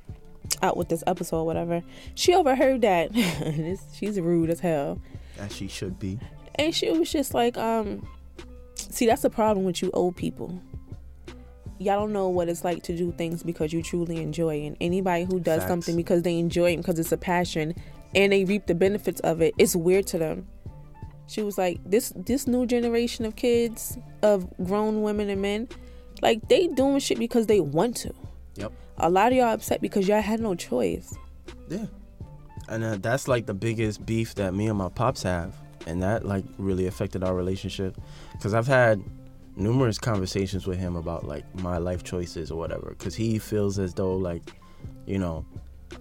Speaker 2: out with this episode, whatever, she overheard that. she's rude as hell.
Speaker 1: As she should be.
Speaker 2: And she was just like, um, see, that's the problem with you old people. Y'all don't know what it's like to do things because you truly enjoy. And anybody who does
Speaker 1: Facts.
Speaker 2: something because they enjoy it, because it's a passion, and they reap the benefits of it, it's weird to them. She was like, this this new generation of kids, of grown women and men, like they doing shit because they want to. A lot of y'all upset because y'all had no choice.
Speaker 1: Yeah. And uh, that's like the biggest beef that me and my pops have. And that like really affected our relationship. Because I've had numerous conversations with him about like my life choices or whatever. Because he feels as though like, you know,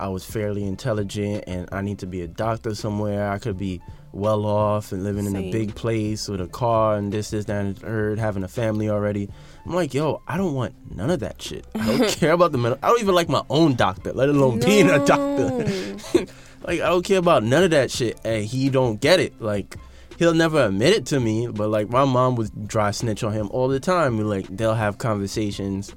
Speaker 1: I was fairly intelligent and I need to be a doctor somewhere. I could be well off and living in a big place with a car and this, this, that, and third, having a family already. I'm like, yo, I don't want none of that shit. I don't care about the medical. I don't even like my own doctor, let alone being a doctor. like I don't care about none of that shit, and he don't get it. Like he'll never admit it to me, but like my mom would dry snitch on him all the time. Like they'll have conversations,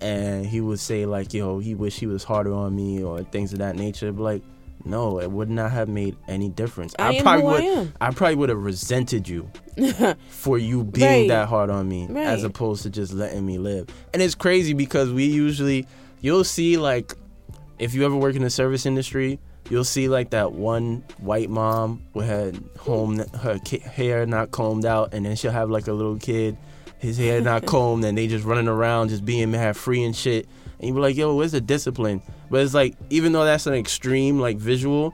Speaker 1: and he would say like, "Yo, he wish he was harder on me" or things of that nature. But like, no, it would not have made any difference.
Speaker 2: I am
Speaker 1: probably
Speaker 2: I
Speaker 1: would.
Speaker 2: am.
Speaker 1: I probably would have resented you for you being
Speaker 2: Right.
Speaker 1: that hard on me
Speaker 2: Right.
Speaker 1: as opposed to just letting me live. And it's crazy because we usually you'll see like if you ever work in the service industry, you'll see like that one white mom with her home her hair not combed out and then she'll have like a little kid his hair not combed and they just running around just being mad free and shit. And you be like, "Yo, where's the discipline?" But it's like even though that's an extreme like visual,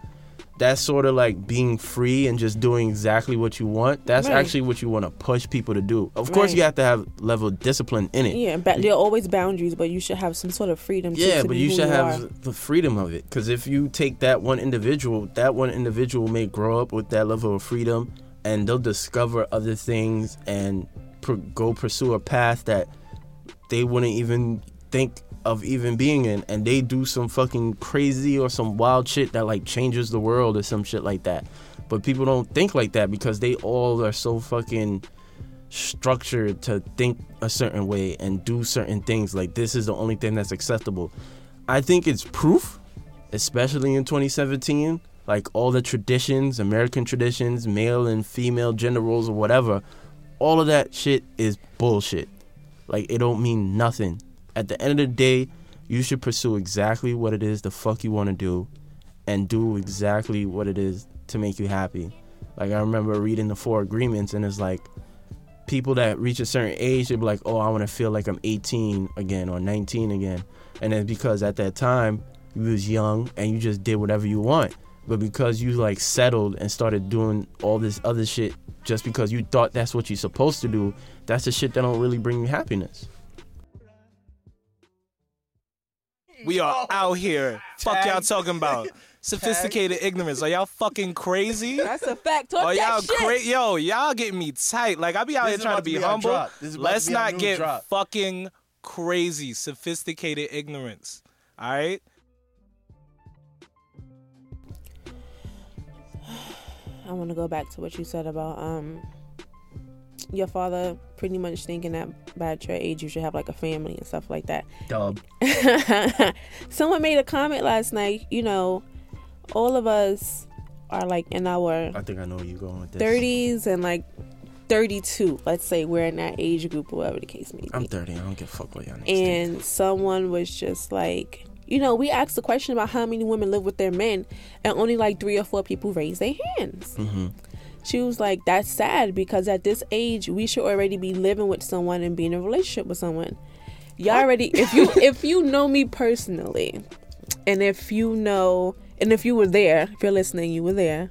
Speaker 1: that's sort of like being free and just doing exactly what you want. That's
Speaker 2: Right.
Speaker 1: actually what you want to push people to do. Of course,
Speaker 2: Right.
Speaker 1: you have to have level of discipline in it.
Speaker 2: Yeah, but there are always boundaries, but you should have some sort of freedom. to-
Speaker 1: Yeah, but you should
Speaker 2: you
Speaker 1: have
Speaker 2: are.
Speaker 1: the freedom of it. Because if you take that one individual, that one individual may grow up with that level of freedom, and they'll discover other things and pr- go pursue a path that they wouldn't even think of even being in, and they do some fucking crazy or some wild shit that like changes the world or some shit like that. But people don't think like that because they all are so fucking structured to think a certain way and do certain things like this is the only thing that's acceptable. I think it's proof, especially in 2017, like all the traditions, American traditions, male and female gender roles or whatever, all of that shit is bullshit. Like it don't mean nothing. At the end of the day, you should pursue exactly what it is the fuck you want to do and do exactly what it is to make you happy. Like I remember reading the four agreements and it's like people that reach a certain age they be like, "Oh, I want to feel like I'm 18 again or 19 again." And it's because at that time you was young and you just did whatever you want. But because you like settled and started doing all this other shit just because you thought that's what you're supposed to do, that's the shit that don't really bring you happiness.
Speaker 3: We are out here. Fuck y'all talking about. Sophisticated ignorance. Are y'all fucking crazy?
Speaker 2: That's a fact. Talk
Speaker 3: Are y'all
Speaker 2: shit.
Speaker 3: crazy? Yo, y'all getting me tight. Like I be out
Speaker 4: This
Speaker 3: here
Speaker 4: is
Speaker 3: trying to
Speaker 4: about to
Speaker 3: be
Speaker 4: be our
Speaker 3: humble.
Speaker 4: drop. This is about to
Speaker 3: Let's
Speaker 4: be our
Speaker 3: not
Speaker 4: new
Speaker 3: get
Speaker 4: drop.
Speaker 3: fucking crazy. Sophisticated ignorance. All right.
Speaker 2: I want to go back to what you said about um your father pretty much thinking that by your age you should have like a family and stuff like that.
Speaker 1: Dub.
Speaker 2: Someone made a comment last night. You know, all of us are like in our
Speaker 1: I think I know where you're going with this.
Speaker 2: 30s and like 32. Let's say we're in that age group, or whatever the case may be.
Speaker 1: I'm 30. I don't give a fuck what y'all think.
Speaker 2: and someone was just like, you know, we asked the question about how many women live with their men, and only like three or four people raised their hands.
Speaker 1: Mm-hmm.
Speaker 2: She was like, that's sad because at this age, we should already be living with someone and be in a relationship with someone. Y'all already, if you if you know me personally, and if you know, and if you were there, if you're listening, you were there.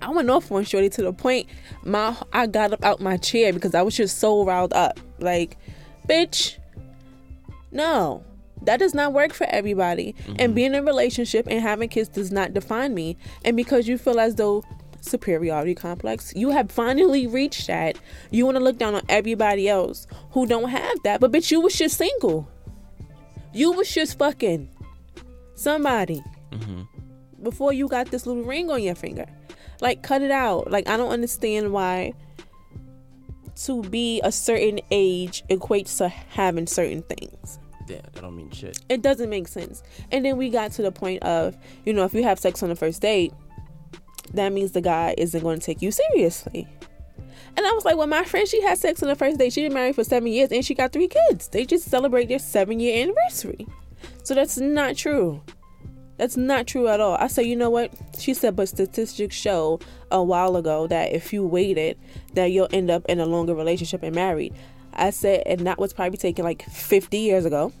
Speaker 2: I went off on Shorty to the point my I got up out my chair because I was just so riled up. Like, bitch, no. That does not work for everybody. And mm-hmm. being in a relationship and having kids does not define me. And because you feel as though superiority complex, you have finally reached that. You want to look down on everybody else who don't have that. But bitch, you was just single. You was just fucking somebody mm-hmm. before you got this little ring on your finger. Like, cut it out. Like, I don't understand why to be a certain age equates to having certain things.
Speaker 1: Yeah, that don't mean shit.
Speaker 2: It doesn't make sense. And then we got to the point of, you know, if you have sex on the first date, that means the guy isn't going to take you seriously. And I was like, well, my friend, she had sex on the first date. She been married for seven years and she got three kids. They just celebrate their seven year anniversary. So that's not true. That's not true at all. I said, you know what? She said, but statistics show a while ago that if you waited, that you'll end up in a longer relationship and married. I said, and that was probably taken like 50 years ago.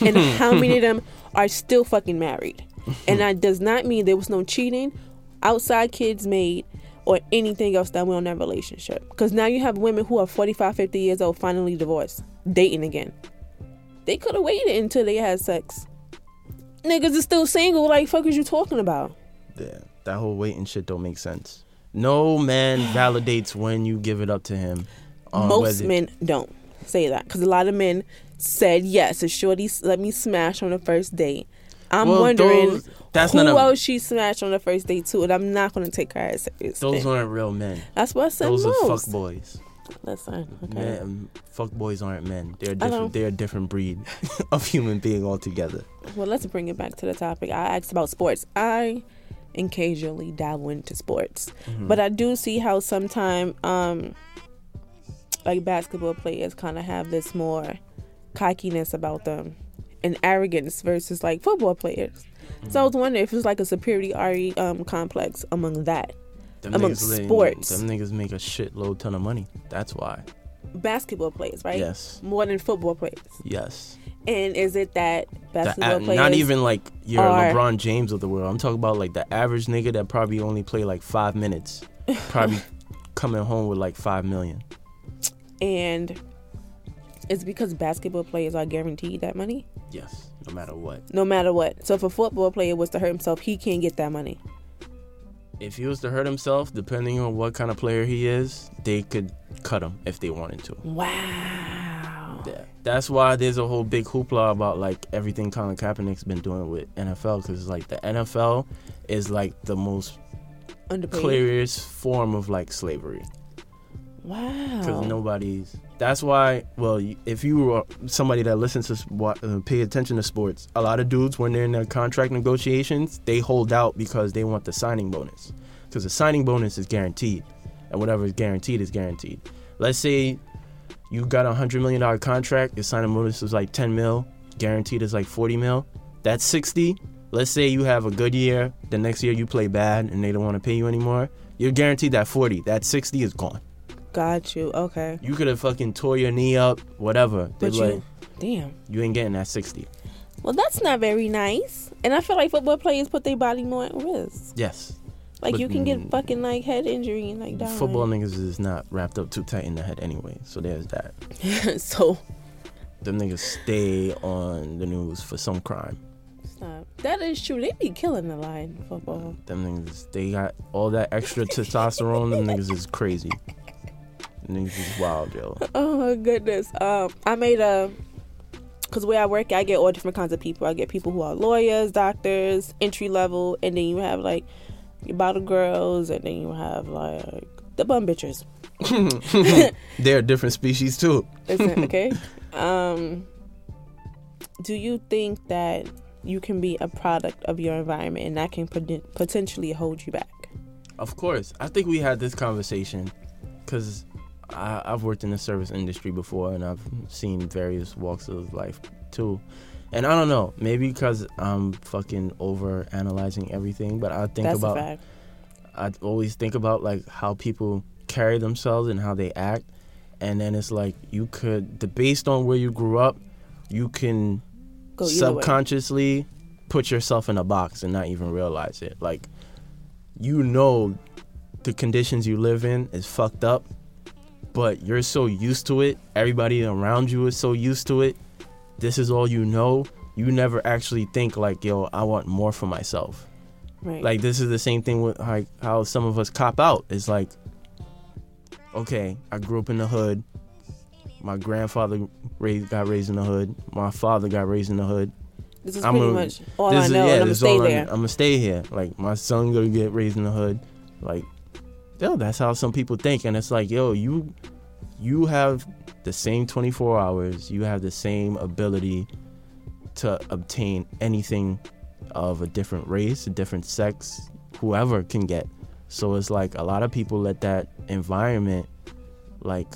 Speaker 2: And how many of them are still fucking married? And that does not mean there was no cheating, outside kids made, or anything else that went on that relationship. Because now you have women who are 45, 50 years old finally divorced, dating again. They could have waited until they had sex. Niggas is still single. Like, fuck is you talking about?
Speaker 1: Yeah, that whole waiting shit don't make sense. No man validates when you give it up to him. um,
Speaker 2: Most
Speaker 1: whether-
Speaker 2: men don't say that because a lot of men said yes. If Shorty let me smash on the first date, I'm
Speaker 1: Well,
Speaker 2: wondering
Speaker 1: those- that's
Speaker 2: who else she smashed on the first date too, and I'm not gonna take her as seriously.
Speaker 1: Those aren't real men.
Speaker 2: That's what I said
Speaker 1: Those are fuck boys.
Speaker 2: Listen, okay.
Speaker 1: Men, fuck boys aren't men. They're different. They're a different breed of human being altogether.
Speaker 2: Well, let's bring it back to the topic. I asked about sports. I occasionally dabble into sports,
Speaker 1: Mm-hmm.
Speaker 2: but I do see how sometimes, um, like basketball players, kind of have this more cockiness about them and arrogance versus like football players. So I was wondering if it's like a superiority um, complex among that
Speaker 1: Them
Speaker 2: Among sports.
Speaker 1: them niggas make a shitload ton of money. That's why.
Speaker 2: basketball players, right?
Speaker 1: Yes.
Speaker 2: More than football players.
Speaker 1: Yes.
Speaker 2: And is it that basketball players?
Speaker 1: not even like your
Speaker 2: are-
Speaker 1: LeBron James of the world. I'm talking about like the average nigga that probably only play like five minutes, probably coming home with like five million.
Speaker 2: and it's because basketball players are guaranteed that money
Speaker 1: Yes, no matter what.
Speaker 2: no matter what so if a football player was to hurt himself he can't get that money
Speaker 1: If he was to hurt himself, depending on what kind of player he is, they could cut him if they wanted to.
Speaker 2: wow
Speaker 1: Yeah. That's why there's a whole big hoopla about like everything Colin Kaepernick's been doing with NFL because like the NFL is like the most
Speaker 2: underpaid
Speaker 1: clearest form of like slavery because nobody's. That's why. Well, if you are somebody that listens to uh, pay attention to sports, a lot of dudes when they're in their contract negotiations, they hold out because they want the signing bonus because the signing bonus is guaranteed, and whatever is guaranteed is guaranteed. Let's say you got a hundred million dollar contract, your signing bonus is like ten mil, guaranteed is like forty mil. That's sixty. Let's say you have a good year, the next year you play bad and they don't want to pay you anymore. You're guaranteed that forty. That sixty is gone.
Speaker 2: Got you okay
Speaker 1: You could have fucking tore your knee up, whatever. They
Speaker 2: but you
Speaker 1: like,
Speaker 2: damn
Speaker 1: you ain't getting that 60.
Speaker 2: Well, that's not very nice. And I feel like football players put their body more at risk.
Speaker 1: Yes.
Speaker 2: Like
Speaker 1: But,
Speaker 2: you can get fucking like head injury and like die.
Speaker 1: Football niggas is not wrapped up too tight in the head anyway. So there's that.
Speaker 2: so
Speaker 1: Them niggas stay on the news for some crime.
Speaker 2: stop. That is true. They be killing the line football.
Speaker 1: Them niggas, they got all that extra testosterone. Them niggas is crazy. Niggas is wild, yo.
Speaker 2: Oh my goodness. Um, I made a. Cause where I work, I get all different kinds of people. I get people who are lawyers, doctors, entry level, and then you have like your bottle girls, and then you have like the bum bitches.
Speaker 1: They're a different species too.
Speaker 2: Listen, okay. Um, do you think that you can be a product of your environment, and that can pot- potentially hold you back?
Speaker 1: Of course. I think we had this conversation because I've worked in the service industry before and I've seen various walks of life too. And I don't know, maybe because I'm fucking over analyzing everything, but I think
Speaker 2: That's
Speaker 1: about
Speaker 2: a fact.
Speaker 1: I always think about like how people carry themselves and how they act, and then it's like you could, the based on where you grew up, you can
Speaker 2: Go way.
Speaker 1: subconsciously put yourself in a box and not even realize it. Like you know the conditions you live in is fucked up, but you're so used to it. Everybody around you is so used to it. This is all you know. You never actually think like, yo, I want more for myself.
Speaker 2: Right.
Speaker 1: Like this is the same thing with like how some of us cop out. It's like, okay, I grew up in the hood. My grandfather raised, got raised in the hood. My father got raised in the hood.
Speaker 2: this is
Speaker 1: I'm
Speaker 2: pretty
Speaker 1: a-
Speaker 2: much all I
Speaker 1: is-
Speaker 2: know,
Speaker 1: yeah,
Speaker 2: and I'm gonna
Speaker 1: is
Speaker 2: stay
Speaker 1: all I'm- I'm gonna stay here. Like my son gonna get raised in the hood. Like, yo, that's how some people think, and it's like, yo, you, you have the same 24 hours. You have the same ability to obtain anything of a different race, a different sex, whoever can get. So it's like a lot of people let that environment, like,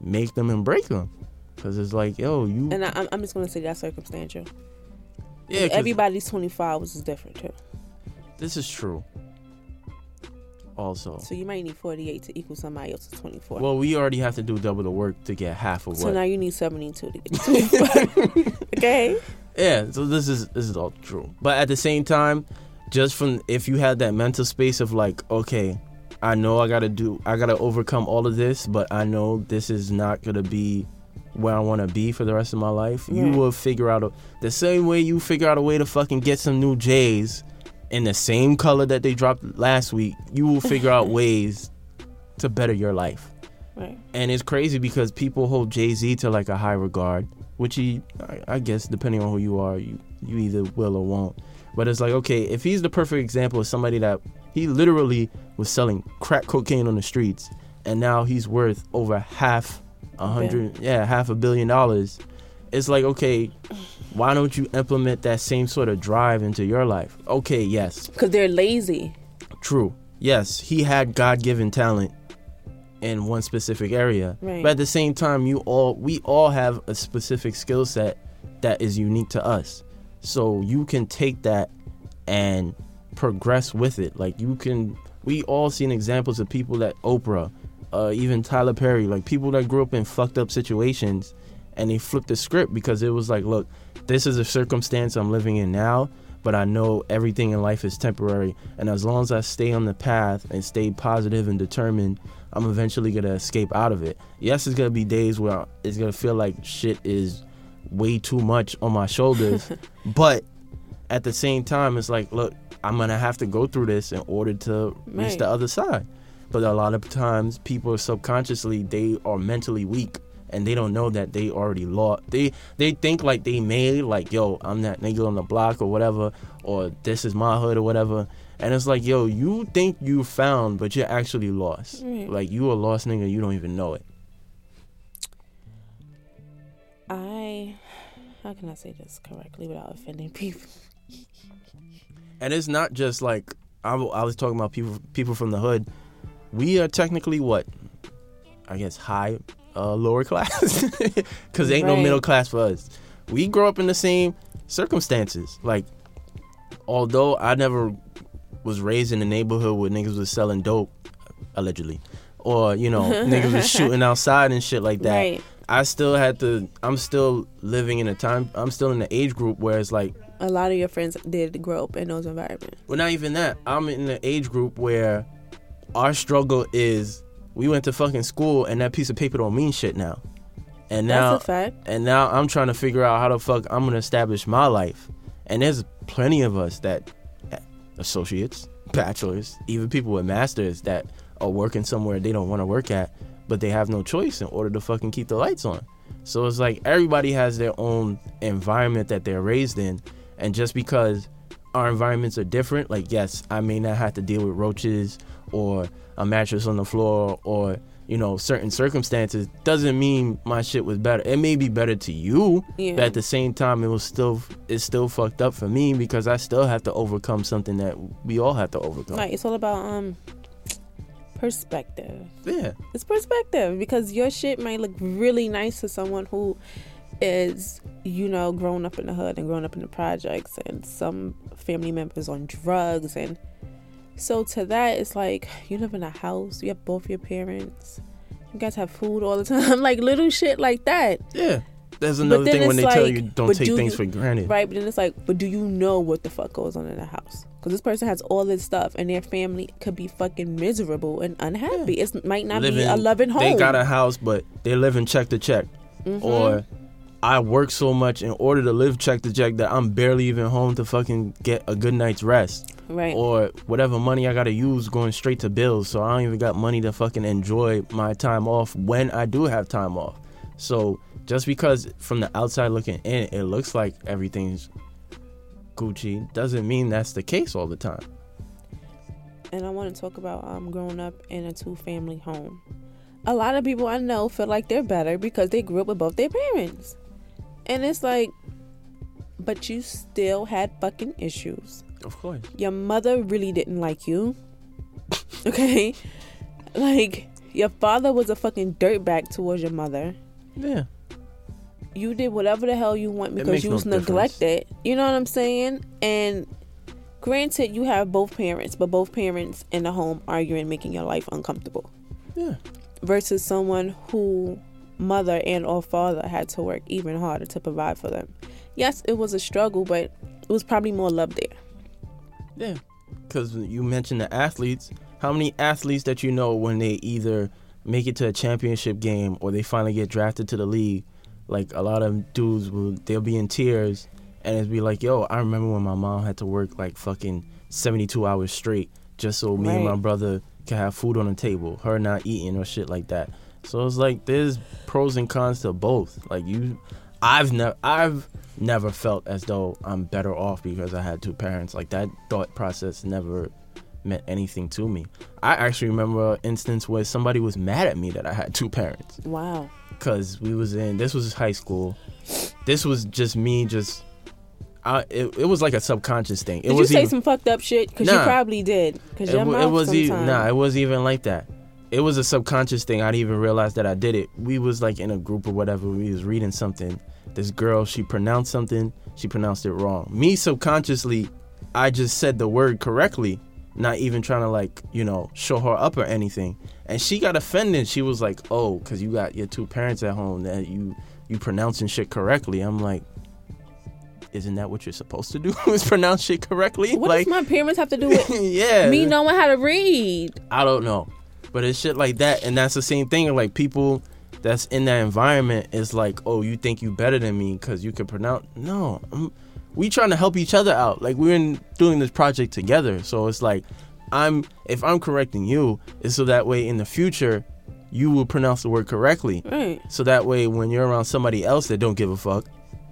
Speaker 1: make them and break them, because it's like, yo, you,
Speaker 2: and I, I'm- I'm just gonna say that's circumstantial.
Speaker 1: yeah, 'cause
Speaker 2: Everybody's 25 hours is different too.
Speaker 1: this is true. Also,
Speaker 2: So you might need 48 to equal somebody else's 24.
Speaker 1: Well, we already have to do double the work to get half of
Speaker 2: so
Speaker 1: what.
Speaker 2: now you need 72 to get to 24. okay.
Speaker 1: yeah, so this is this is all true. But at the same time, just from if you had that mental space of like, okay, I know I gotta do, I gotta overcome all of this, but I know this is not gonna be where I want to be for the rest of my life. You will figure out a, the same way you figure out a way to fucking get some new J's in the same color that they dropped last week. You will figure out ways to better your life.
Speaker 2: Right.
Speaker 1: and it's crazy because people hold Jay Z to like a high regard, which he, I, I guess, depending on who you are, you you either will or won't. But it's like, okay, if he's the perfect example of somebody that he literally was selling crack cocaine on the streets, and now he's worth over half a hundred, yeah, half a billion dollars. It's like, okay, why don't you implement that same sort of drive into your life? Okay, yes,
Speaker 2: Because they're lazy.
Speaker 1: True. Yes, he had God given talent in one specific area.
Speaker 2: Right.
Speaker 1: But at the same time, you all we all have a specific skill set that is unique to us. So you can take that and progress with it. Like you can we all seen examples of people that Oprah, uh, even Tyler Perry, like people that grew up in fucked up situations and they flipped the script because it was like, look, this is a circumstance I'm living in now, but I know everything in life is temporary. And as long as I stay on the path and stay positive and determined, I'm eventually going to escape out of it. Yes, it's going to be days where it's going to feel like shit is way too much on my shoulders, but at the same time, it's like, look, I'm going to have to go through this in order to reach the other side. But a lot of times, people subconsciously, they are mentally weak and they don't know that they already lost. They they think like they made like yo, I'm that nigga on the block or whatever, or this is my hood or whatever. And it's like yo, you think you found, but you're actually lost. Like you a lost nigga, you don't even know it.
Speaker 2: I. How can I say this correctly without offending people?
Speaker 1: And it's not just like I was talking about people people from the hood. We are technically what, I guess high, uh, lower class, because ain't no middle class for us. We grow up in the same circumstances. Like, although I never was raised in a neighborhood where niggas was selling dope, allegedly, or you know niggas was shooting outside and shit like that.
Speaker 2: Right.
Speaker 1: I still had to. I'm still living in a time. I'm still in the age group where it's like,
Speaker 2: A lot of your friends did grow up in those environments.
Speaker 1: well, not even that. I'm in the age group where our struggle is we went to fucking school and that piece of paper don't mean shit now. And now,
Speaker 2: That's a fact.
Speaker 1: and now I'm trying to figure out how the fuck I'm gonna establish my life. And there's plenty of us that associates, bachelors, even people with masters that are working somewhere they don't want to work at, but they have no choice in order to fucking keep the lights on. So it's like everybody has their own environment that they're raised in, and just because our environments are different, like yes, I may not have to deal with roaches or a mattress on the floor or you know certain circumstances doesn't mean my shit was better. It may be better to you,
Speaker 2: Yeah.
Speaker 1: but at the same time, it was still it's still fucked up for me because I still have to overcome something that we all have to overcome.
Speaker 2: Like it's all about um perspective.
Speaker 1: yeah,
Speaker 2: It's perspective because your shit might look really nice to someone who is, you know, grown up in the hood and grown up in the projects and some family members on drugs and so to that it's like you live in a house, you have both your parents, you guys have food all the time, like little shit like that.
Speaker 1: yeah. There's another thing when they tell
Speaker 2: like,
Speaker 1: you don't take
Speaker 2: do
Speaker 1: things
Speaker 2: you-
Speaker 1: for granted.
Speaker 2: Right, but then it's like, but do you know what the fuck goes on in the house? Because this person has all this stuff, and their family could be fucking miserable and unhappy. It might not be a loving home.
Speaker 1: They got a house, but they're living check to check.
Speaker 2: Mhm.
Speaker 1: Or I work so much in order to live check to check that I'm barely even home to fucking get a good night's rest.
Speaker 2: Right.
Speaker 1: Or whatever money I gotta use going straight to bills. So I don't even got money to fucking enjoy my time off when I do have time off. So just because from the outside looking in, it looks like everything's Gucci, doesn't mean that's the case all the time.
Speaker 2: and I want to talk about um growing up in a two family home. A lot of people I know feel like they're better because they grew up with both their parents. And it's like but you still had fucking issues.
Speaker 1: Of course.
Speaker 2: Your mother really didn't like you. Okay? Like your father was a fucking dirtbag towards your mother.
Speaker 1: Yeah.
Speaker 2: You did whatever the hell you want because you
Speaker 1: no
Speaker 2: was
Speaker 1: difference.
Speaker 2: neglected. You know what I'm saying? And granted you have both parents, but both parents in the home arguing making your life uncomfortable.
Speaker 1: Yeah.
Speaker 2: versus someone who mother and or father had to work even harder to provide for them. Yes, it was a struggle, but it was probably more love there.
Speaker 1: Yeah, because you mentioned the athletes. How many athletes that you know when they either make it to a championship game or they finally get drafted to the league? Like a lot of dudes will, they'll be in tears and it'll be like, "Yo, I remember when my mom had to work like fucking seventy-two hours straight just so me and my brother could have food on the table, her not eating or shit like that." So it's like there's pros and cons to both. Like you, I've never, I've never felt as though I'm better off because I had two parents. Like that thought process never meant anything to me. I actually remember an instance where somebody was mad at me that I had two parents
Speaker 2: Wow.
Speaker 1: because we was in this was high school. This was just me, just. I, it, it was like a subconscious thing. It
Speaker 2: Did you
Speaker 1: was
Speaker 2: say
Speaker 1: even,
Speaker 2: some fucked up shit? Because you probably did. Because
Speaker 1: it,
Speaker 2: your mouth
Speaker 1: it was
Speaker 2: sometimes.
Speaker 1: even nah, it wasn't even like that. It was a subconscious thing. I didn't even realize that I did it. We was like in a group or whatever. We was reading something. This girl, she pronounced something. She pronounced it wrong. Me subconsciously, I just said the word correctly, not even trying to like you know show her up or anything. And she got offended. She was like, "Oh, cause you got your two parents at home that you you pronouncing shit correctly." I'm like. Isn't that what you're supposed to do? Is pronounce shit correctly?
Speaker 2: What
Speaker 1: like,
Speaker 2: does my parents have to do with
Speaker 1: yeah.
Speaker 2: me knowing how to read?
Speaker 1: I don't know. But it's shit like that. And that's the same thing. Like people that's in that environment is like, oh, you think you better than me because you can pronounce. No. I'm, we trying to help each other out. Like we're in, doing this project together. So it's like, I'm if I'm correcting you, it's so that way in the future, you will pronounce the word correctly.
Speaker 2: Right.
Speaker 1: So that way when you're around somebody else that don't give a fuck,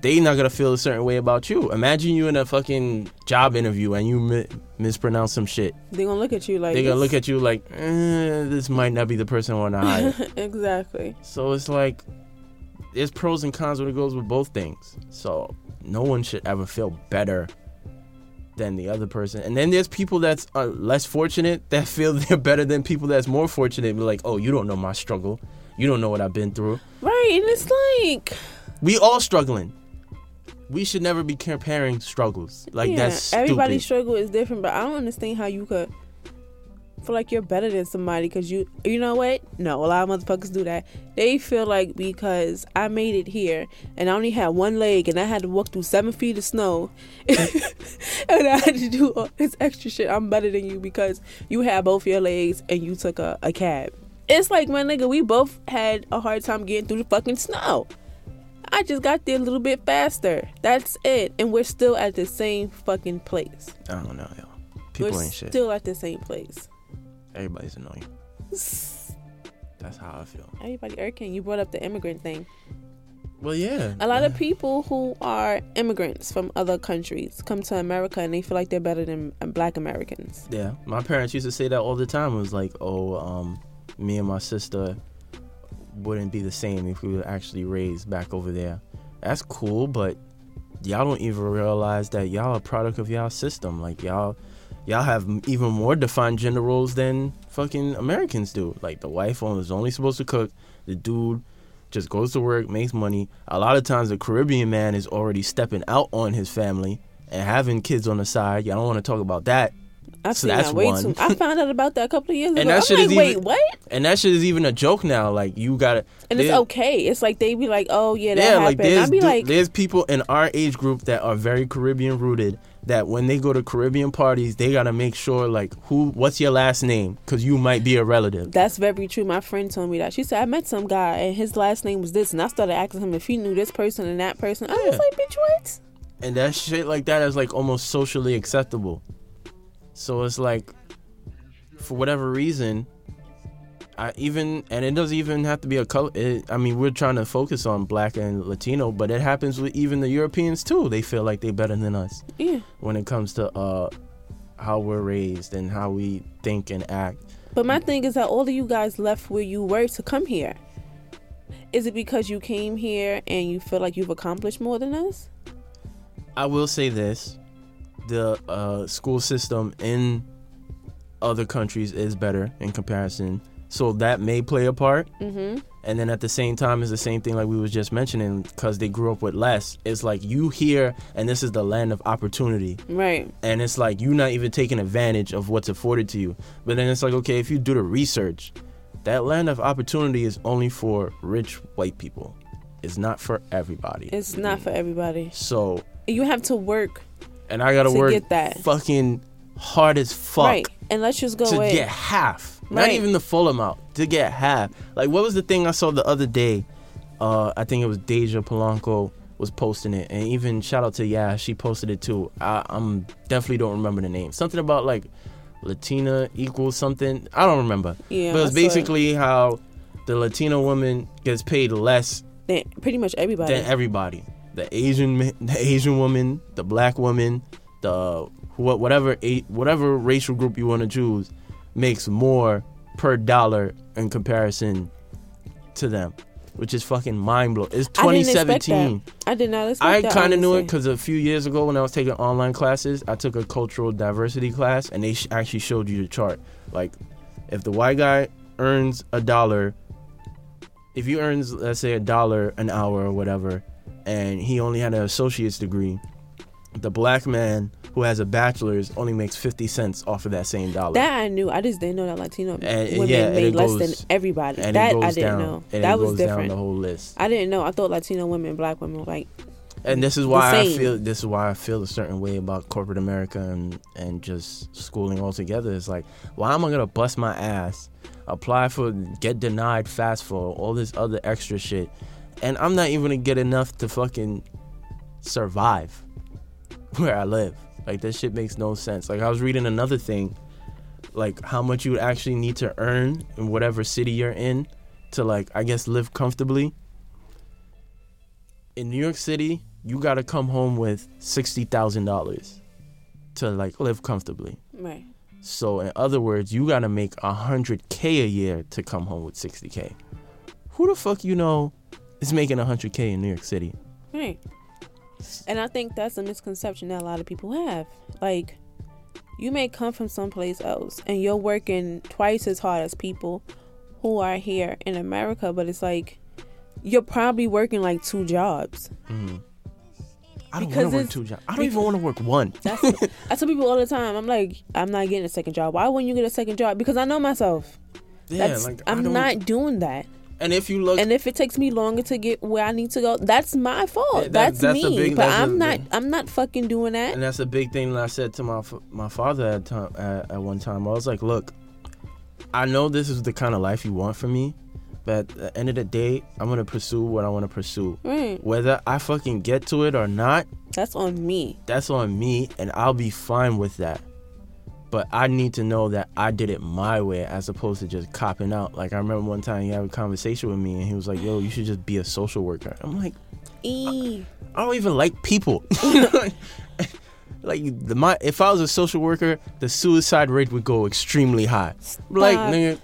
Speaker 1: they not gonna feel a certain way about you. Imagine you in a fucking job interview and you mi- mispronounce some shit.
Speaker 2: They're going to look at you like
Speaker 1: They gonna look at you like, eh, this might not be the person I want to hire.
Speaker 2: exactly.
Speaker 1: so it's like, there's pros and cons when it goes with both things. So no one should ever feel better than the other person. And then there's people that's uh, less fortunate that feel they're better than people that's more fortunate. Be like, oh, you don't know my struggle. You don't know what I've been through.
Speaker 2: Right. And it's like,
Speaker 1: We all struggling. We should never be comparing struggles. Like
Speaker 2: yeah,
Speaker 1: that's stupid.
Speaker 2: everybody's struggle is different, but I don't understand how you could feel like you're better than somebody because you, you know what? No, a lot of motherfuckers do that. They feel like because I made it here and I only had one leg and I had to walk through seven feet of snow and I had to do all this extra shit, I'm better than you because you had both your legs and you took a, a cab. It's like, my nigga, we both had a hard time getting through the fucking snow. I just got there a little bit faster. That's it. And we're still at the same fucking place.
Speaker 1: I don't know, yo. People
Speaker 2: we're
Speaker 1: ain't shit.
Speaker 2: still at the same place.
Speaker 1: Everybody's annoying. That's how I feel.
Speaker 2: Everybody irking. You brought up the immigrant thing.
Speaker 1: Well, yeah.
Speaker 2: A lot of people who are immigrants from other countries come to America and they feel like they're better than uh, black Americans.
Speaker 1: Yeah, my parents used to say that all the time. It was like, oh, um, me and my sister wouldn't be the same if we were actually raised back over there. That's cool, but y'all don't even realize that y'all a product of y'all system. Like y'all, y'all have even more defined gender roles than fucking Americans do. Like the wife is only supposed to cook. The dude just goes to work, makes money. A lot of times, the Caribbean man is already stepping out on his family and having kids on the side. Y'all don't want to talk about that.
Speaker 2: I've
Speaker 1: So
Speaker 2: seen
Speaker 1: that's
Speaker 2: that way
Speaker 1: one.
Speaker 2: too. I found out about that a couple of years ago.
Speaker 1: And that
Speaker 2: I'm
Speaker 1: shit
Speaker 2: like,
Speaker 1: is
Speaker 2: wait,
Speaker 1: even-
Speaker 2: what?
Speaker 1: And that shit is even a joke now. Like you gotta.
Speaker 2: And it's
Speaker 1: there-
Speaker 2: okay. It's like they be like, oh yeah, that
Speaker 1: yeah,
Speaker 2: happened.
Speaker 1: like there's
Speaker 2: I'd be
Speaker 1: du-
Speaker 2: like,
Speaker 1: there's people in our age group that are very Caribbean rooted. That when they go to Caribbean parties, they gotta make sure like who, what's your last name, because you might be a relative.
Speaker 2: That's very true. My friend told me that. She said, I met some guy and his last name was this. And I started asking him if he knew this person and that person. I was
Speaker 1: Yeah.
Speaker 2: like, bitch, what?
Speaker 1: and that shit like that is like almost socially acceptable. So it's like, for whatever reason, I even and it doesn't even have to be a color. It, I mean, we're trying to focus on black and Latino, but it happens with even the Europeans too. They feel like they're better than us
Speaker 2: Yeah.
Speaker 1: when it comes to uh how we're raised and how we think and act.
Speaker 2: But my thing is that all of you guys left where you were to come here. Is it because you came here and you feel like you've accomplished more than us?
Speaker 1: I will say this: the uh, school system in other countries is better in comparison, so that may play a part.
Speaker 2: Mm-hmm.
Speaker 1: And then at the same time, it's the same thing like we was just mentioning because they grew up with less. It's like you here, and this is the land of opportunity,
Speaker 2: Right.
Speaker 1: and it's like you not even taking advantage of what's afforded to you. But then it's like okay, if you do the research, that land of opportunity is only for rich white people. It's not for everybody.
Speaker 2: It's not for everybody.
Speaker 1: so
Speaker 2: You have to work
Speaker 1: and I gotta
Speaker 2: to
Speaker 1: work
Speaker 2: that.
Speaker 1: fucking hard as fuck
Speaker 2: Right. And let's just go
Speaker 1: to
Speaker 2: away.
Speaker 1: get half, not even the full amount, to get half. Like what was the thing I saw the other day? Uh, I think it was Deja Polanco was posting it, and even shout out to yeah, she posted it too. I, I'm definitely don't remember the name. Something about like Latina equals something. I don't remember.
Speaker 2: Yeah,
Speaker 1: but it's
Speaker 2: saw it.
Speaker 1: basically how the Latino woman gets paid less
Speaker 2: than pretty much everybody.
Speaker 1: than everybody. The Asian, the Asian woman, the black woman, the wh- whatever whatever racial group you want to choose, makes more per dollar in comparison to them, which is fucking mind blowing. It's
Speaker 2: I didn't expect
Speaker 1: 2017.
Speaker 2: that. I did not
Speaker 1: I kind of knew it because a few years ago when I was taking online classes, I took a cultural diversity class, and they sh- actually showed you the chart. Like, if the white guy earns a dollar, if he earns let's say a dollar an hour or whatever, and he only had an associate's degree, the black man who has a bachelor's only makes fifty cents off of that same dollar.
Speaker 2: That I knew. I just didn't know that Latino
Speaker 1: And-
Speaker 2: women
Speaker 1: yeah,
Speaker 2: made less
Speaker 1: goes-
Speaker 2: than everybody. that I didn't
Speaker 1: down,
Speaker 2: know. That was different.
Speaker 1: the whole list.
Speaker 2: I didn't know. I thought Latino women, black women, were like
Speaker 1: and this is why I feel this is why I feel a certain way about corporate America and and just schooling altogether. It's like, why am I gonna bust my ass, apply for, get denied fast for all this other extra shit, and I'm not even gonna get enough to fucking survive where I live. Like this shit makes no sense. Like I was reading another thing, like how much you would actually need to earn in whatever city you're in to like I guess live comfortably. In New York City, you gotta come home with sixty thousand dollars to like live comfortably.
Speaker 2: right.
Speaker 1: So in other words, you gotta make a hundred k a year to come home with sixty k. Who the fuck you know is making a hundred k in New York City?
Speaker 2: Right. And I think that's a misconception that a lot of people have. Like, you may come from someplace else and you're working twice as hard as people who are here in America, but it's like you're probably working like two jobs.
Speaker 1: Mhm. I don't want to work two jobs. I don't even want to work one.
Speaker 2: That's I tell people all the time. I'm like, I'm not getting a second job. Why wouldn't you get a second job? Because I know myself.
Speaker 1: Yeah,
Speaker 2: That's
Speaker 1: like
Speaker 2: I'm not doing that.
Speaker 1: And if you look,
Speaker 2: And if it takes me longer to get where I need to go, that's my fault.
Speaker 1: That-
Speaker 2: that's,
Speaker 1: that's
Speaker 2: me.
Speaker 1: big-
Speaker 2: but
Speaker 1: that's
Speaker 2: I'm not.
Speaker 1: big-
Speaker 2: I'm not fucking doing that.
Speaker 1: and that's a big thing that I said to my my father at time at, at one time. I was like, look, I know this is the kind of life you want for me, but at the end of the day, I'm gonna pursue what I want to pursue.
Speaker 2: Right.
Speaker 1: Whether I fucking get to it or not,
Speaker 2: That's on me.
Speaker 1: that's on me, and I'll be fine with that. But I need to know that I did it my way as opposed to just copping out. Like I remember one time he had a conversation with me, and he was like, "Yo, you should just be a social worker." I'm like,
Speaker 2: E.
Speaker 1: I don't even like people. like the my if I was a social worker, the suicide rate would go extremely high. Like nigga,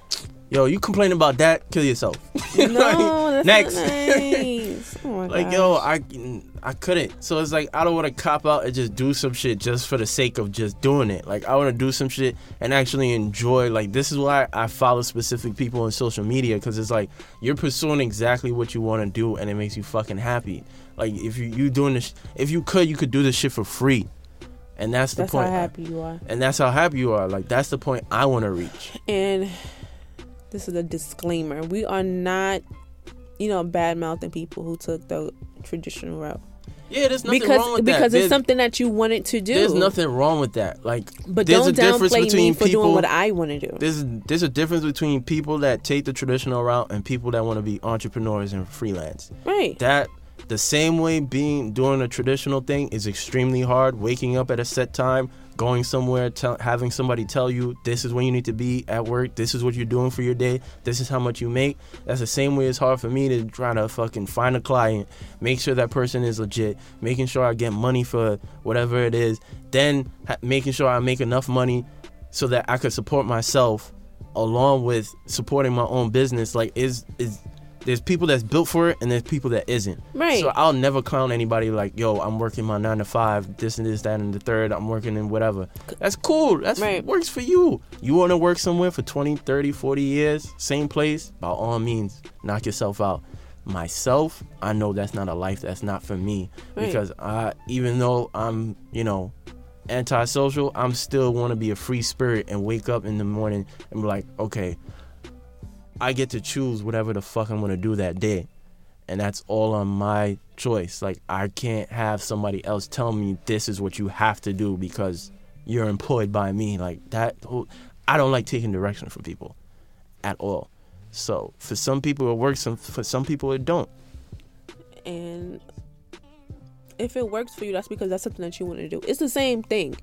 Speaker 1: yo, you complain about that? Kill yourself.
Speaker 2: No, that's
Speaker 1: Next.
Speaker 2: nice. Oh my
Speaker 1: like
Speaker 2: gosh.
Speaker 1: yo, I I couldn't. So it's like I don't want to cop out and just do some shit just for the sake of just doing it. Like I want to do some shit and actually enjoy. Like this is why I follow specific people on social media because it's like you're pursuing exactly what you want to do and it makes you fucking happy. Like if you you doing this, if you could, you could do this shit for free, and that's the point.
Speaker 2: That's how happy you are.
Speaker 1: And that's how happy you are. Like that's the point I want to reach.
Speaker 2: And this is a disclaimer: we are not, you know, bad mouthing people who took the traditional route
Speaker 1: Yeah, there's nothing
Speaker 2: because
Speaker 1: wrong with
Speaker 2: because
Speaker 1: that.
Speaker 2: it's something that you wanted to do.
Speaker 1: There's nothing wrong with that. Like,
Speaker 2: But
Speaker 1: there's
Speaker 2: don't
Speaker 1: a difference
Speaker 2: downplay me for
Speaker 1: people.
Speaker 2: doing what I want to do.
Speaker 1: there's there's a difference between people that take the traditional route and people that want to be entrepreneurs and freelance.
Speaker 2: Right.
Speaker 1: That the same way being doing a traditional thing is extremely hard. Waking up at a set time, going somewhere, having somebody tell you this is when you need to be at work. This is what you're doing for your day. This is how much you make. That's the same way it's hard for me to try to fucking find a client, make sure that person is legit, making sure I get money for whatever it is, then ha- making sure I make enough money so that I could support myself along with supporting my own business. Like is is there's people that's built for it and there's people that isn't.
Speaker 2: Right.
Speaker 1: So I'll never clown anybody like, yo, I'm working my nine to five, this and this, that, and the third. I'm working in whatever. That's cool. That's
Speaker 2: Right.
Speaker 1: works for you. You want to work somewhere for 20, 30, 40 years, same place, by all means, knock yourself out. Myself, I know that's not a life that's not for me
Speaker 2: Right.
Speaker 1: because I, even though I'm, you know, antisocial, I'm still want to be a free spirit and wake up in the morning and be like, okay, I get to choose whatever the fuck I'm gonna do that day. And that's all on my choice. Like I can't have somebody else tell me this is what you have to do because you're employed by me. Like that whole- I don't like taking direction from people at all. So for some people it works, and for some people it don't.
Speaker 2: and if it works for you, that's because that's something that you want to do. It's the same thing.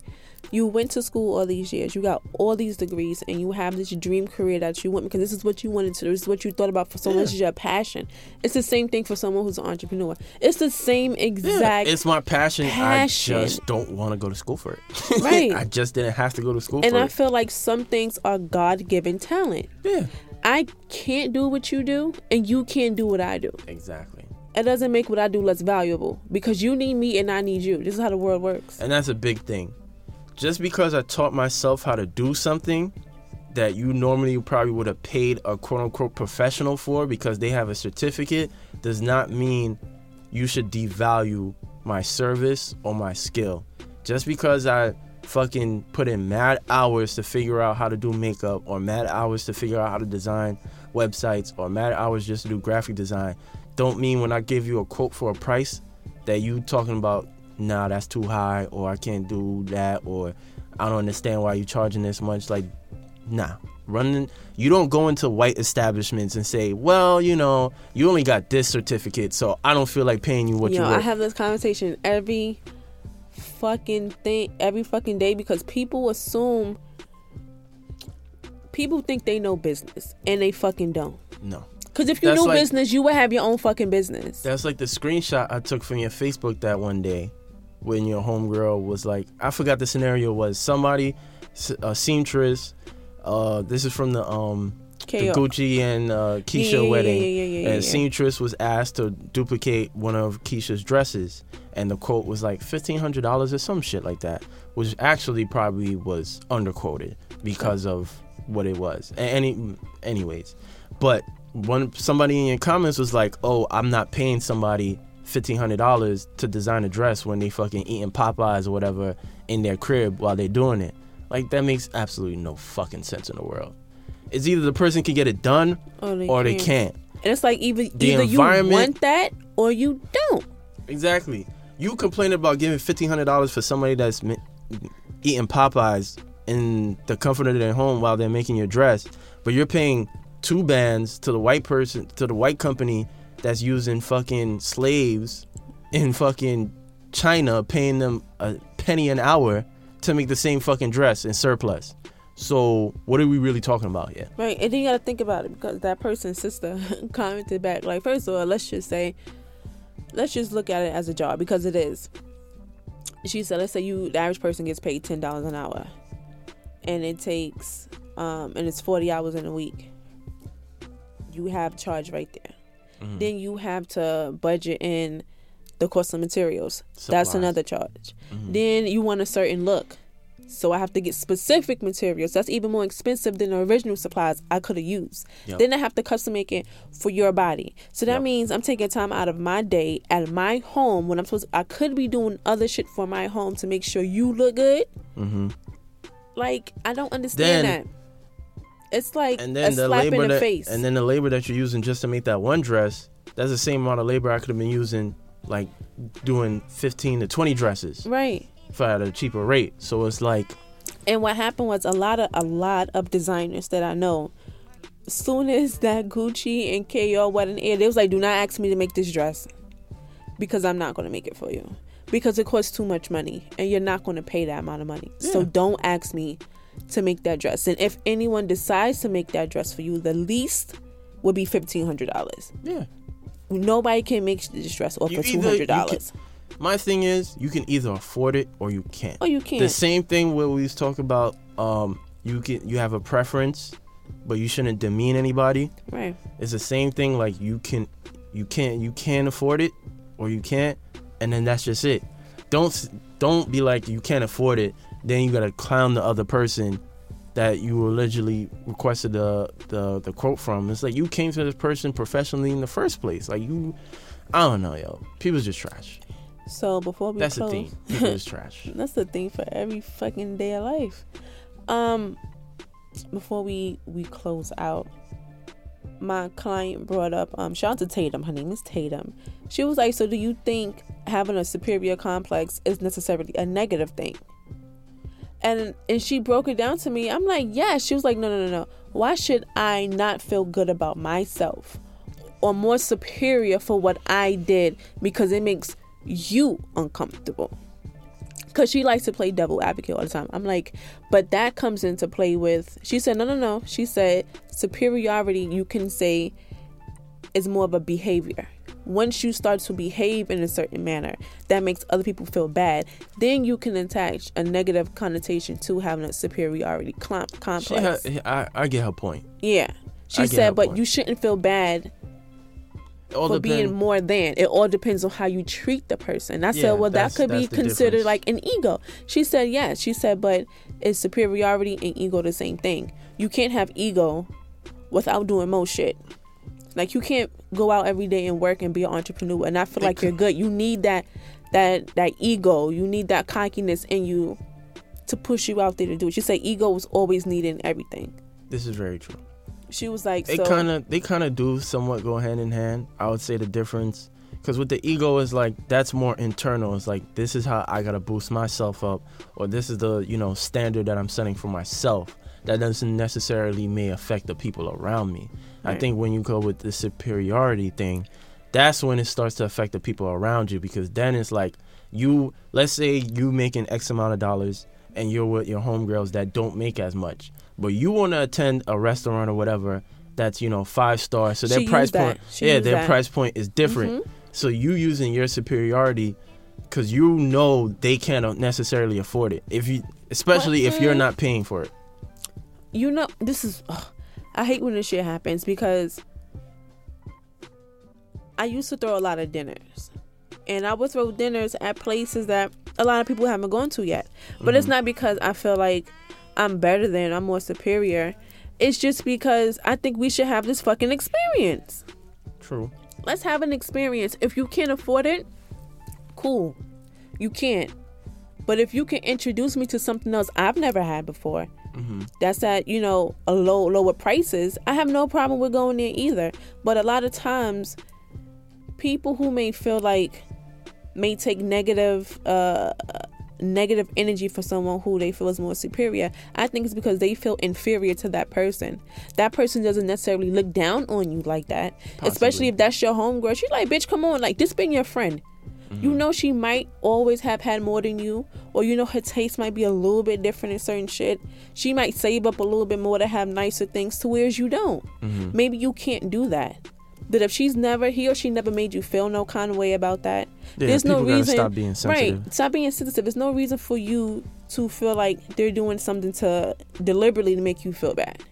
Speaker 2: You went to school all these years, you got all these degrees, and you have this dream career that you want because this is what you wanted to do. This is what you thought about for so is your passion. It's the same thing for someone who's an entrepreneur. It's the same exact. Yeah.
Speaker 1: it's my passion.
Speaker 2: passion.
Speaker 1: I just don't want to go to school for it.
Speaker 2: Right.
Speaker 1: I just didn't have to go to school
Speaker 2: and I
Speaker 1: it.
Speaker 2: feel like some things are God given talent.
Speaker 1: yeah.
Speaker 2: I can't do what you do, and you can't do what I do.
Speaker 1: Exactly.
Speaker 2: It doesn't make what I do less valuable because you need me and I need you. This is how the world works.
Speaker 1: And that's a big thing. Just because I taught myself how to do something that you normally probably would have paid a quote unquote professional for because they have a certificate does not mean you should devalue my service or my skill. Just because I fucking put in mad hours to figure out how to do makeup or mad hours to figure out how to design websites or mad hours just to do graphic design don't mean when I give you a quote for a price that you talking about nah that's too high or I can't do that or I don't understand why you're charging this much like nah running you don't go into white establishments and say well you know you only got this certificate so I don't feel like paying you what
Speaker 2: you
Speaker 1: you
Speaker 2: know, I have this conversation every fucking thing, every fucking day because people assume people think they know business and they fucking don't.
Speaker 1: no
Speaker 2: Because if you
Speaker 1: That's
Speaker 2: knew
Speaker 1: like-
Speaker 2: business, you would have your own fucking business.
Speaker 1: That's like the screenshot I took from your Facebook that one day when your homegirl was like, I forgot the scenario was. Somebody, a seamstress. Uh, this is from the um the Gucci and uh, Keyshia
Speaker 2: Yeah, yeah,
Speaker 1: wedding,
Speaker 2: yeah,
Speaker 1: and seamstress was asked to duplicate one of Keyshia's dresses, and the quote was like fifteen hundred dollars or some shit like that, which actually probably was underquoted because of what it was. And any, anyways, but one somebody in your comments was like, "Oh, I'm not paying somebody fifteen hundred dollars to design a dress when they fucking eating Popeyes or whatever in their crib while they're doing it. Like that makes absolutely no fucking sense in the world. It's either the person can get it done
Speaker 2: Or they,
Speaker 1: or they
Speaker 2: can't. And it's like either
Speaker 1: The
Speaker 2: either you want that or you don't.
Speaker 1: Exactly. You complain about giving fifteen hundred dollars for somebody that's mi- eating Popeyes in the comfort of their home while they're making your dress, but you're paying two bands to the white person to the white company that's using fucking slaves in fucking China, paying them a penny an hour to make the same fucking dress in surplus. So what are we really talking about here?
Speaker 2: Right, and then you gotta think about it because that person's sister commented back. Like, first of all, let's just say, let's just look at it as a job because it is. She said, let's say you, the average person gets paid ten dollars an hour, and it takes, um, and it's forty hours in a week. You have charge right there.
Speaker 1: Mm-hmm.
Speaker 2: Then you have to budget in the cost of materials. That's another charge.
Speaker 1: Mhm.
Speaker 2: Then you want a certain look. So I have to get specific materials. That's even more expensive than the original supplies I could have used.
Speaker 1: Yep.
Speaker 2: Then I have to custom make it for your body. So that
Speaker 1: Yep.
Speaker 2: means I'm taking time out of my day at my home when I'm supposed I could be doing other shit for my home to make sure you look good.
Speaker 1: Mm-hmm.
Speaker 2: Like I don't understand
Speaker 1: Then-
Speaker 2: that. It's like
Speaker 1: and
Speaker 2: a
Speaker 1: then the
Speaker 2: slap
Speaker 1: labor
Speaker 2: in the
Speaker 1: that,
Speaker 2: face.
Speaker 1: and then the labor that you're using just to make that one dress that's the same amount of labor i could have been using like doing 15 to 20 dresses
Speaker 2: right.
Speaker 1: for at a cheaper rate so it's like
Speaker 2: And what happened was a lot of a lot of designers that I know, soon as that Gucci and KO wedding aired, they was like, "Do not ask me to make this dress, because I'm not going to make it for you, because it costs too much money, and you're not going to pay that amount of money. So don't ask me to make that dress. And if anyone decides to make that dress for you, the least would be fifteen hundred dollars.
Speaker 1: yeah
Speaker 2: Nobody can make this dress off
Speaker 1: You
Speaker 2: for two hundred dollars.
Speaker 1: my thing is you can either afford it or you can't
Speaker 2: Oh, you can't.
Speaker 1: the same thing where we talking about um you can you have a preference but you shouldn't demean anybody
Speaker 2: right.
Speaker 1: it's the same thing like you can you can't you can afford it or you can't and then that's just it don't don't be like you can't afford it then you gotta clown the other person that you allegedly requested the the the quote from it's like you came to this person professionally in the first place like you i don't know yo people's just trash
Speaker 2: So before we
Speaker 1: that's the
Speaker 2: close,
Speaker 1: thing people is trash
Speaker 2: That's the thing for every fucking day of life. Um, before we we close out, my client brought up um shout out to Tatum. Her name is Tatum. She was like, So do you think having a superior complex is necessarily a negative thing? And and she broke it down to me. I'm like, yeah. She was like, no, no, no, no. Why should I not feel good about myself or more superior for what I did because it makes you uncomfortable? Because she likes to play devil advocate all the time. I'm like, but that comes into play with. She said, no, no, no. She said, superiority, you can say, is more of a behavior. Once you start to behave in a certain manner that makes other people feel bad, then you can attach a negative connotation to having a superiority complex.
Speaker 1: ha- I, I get her point
Speaker 2: yeah. She said, but
Speaker 1: point.
Speaker 2: you shouldn't feel bad for
Speaker 1: depend-
Speaker 2: being more than. It all depends on how you treat the person. I
Speaker 1: Yeah,
Speaker 2: said, well, that could be considered
Speaker 1: difference.
Speaker 2: like an ego. She said, yes. She said, but is superiority and ego the same thing? You can't have ego without doing most shit. Like you can't go out every day and work and be an entrepreneur and not feel like you're good. You need that that that ego. You need that cockiness in you to push you out there to do it. She said ego is always needed in everything.
Speaker 1: this is very true
Speaker 2: She was like,
Speaker 1: They
Speaker 2: so
Speaker 1: kind of they kind of do somewhat go hand in hand. I would say the difference because with the ego is like that's more internal. It's like this is how I gotta boost myself up, or this is the you know standard that I'm setting for myself. That doesn't necessarily may affect the people around me. I think when you go with the superiority thing, that's when it starts to affect the people around you because then it's like you let's say you making X amount of dollars and you're with your homegirls that don't make as much, but you want to attend a restaurant or whatever that's you know five stars, so their
Speaker 2: She
Speaker 1: price
Speaker 2: used that.
Speaker 1: point, yeah, their
Speaker 2: that.
Speaker 1: price point is different.
Speaker 2: Mhm.
Speaker 1: So you using your superiority because you know they can't necessarily afford it. If you, especially if you're not paying for it.
Speaker 2: You know this is ugh, i hate when this shit happens because i used to throw a lot of dinners and i would throw dinners at places that a lot of people haven't gone to yet but it's
Speaker 1: Mhm.
Speaker 2: not because i feel like i'm better than i'm more superior it's just because i think we should have this fucking experience
Speaker 1: True.
Speaker 2: let's have an experience. If you can't afford it, cool. You can't. But if you can introduce me to something else I've never had before, that's at you know a low lower prices, I have no problem with going there either. But a lot of times, people who may feel like may take negative uh negative energy for someone who they feel is more superior i think it's because they feel inferior to that person. That person doesn't necessarily look down on you like that especially if that's your homegirl. She's like bitch come on like this been your friend you mm-hmm. know she might always have had more than you or you know her taste might be a little bit different in certain shit she might save up a little bit more to have nicer things to whereas you don't mm-hmm. maybe you can't do that but if she's never he or she never made you feel no kind of way about that
Speaker 1: Yeah,
Speaker 2: there's no reason
Speaker 1: stop being sensitive.
Speaker 2: right stop being sensitive there's no reason for you to feel like they're doing something to deliberately to make you feel bad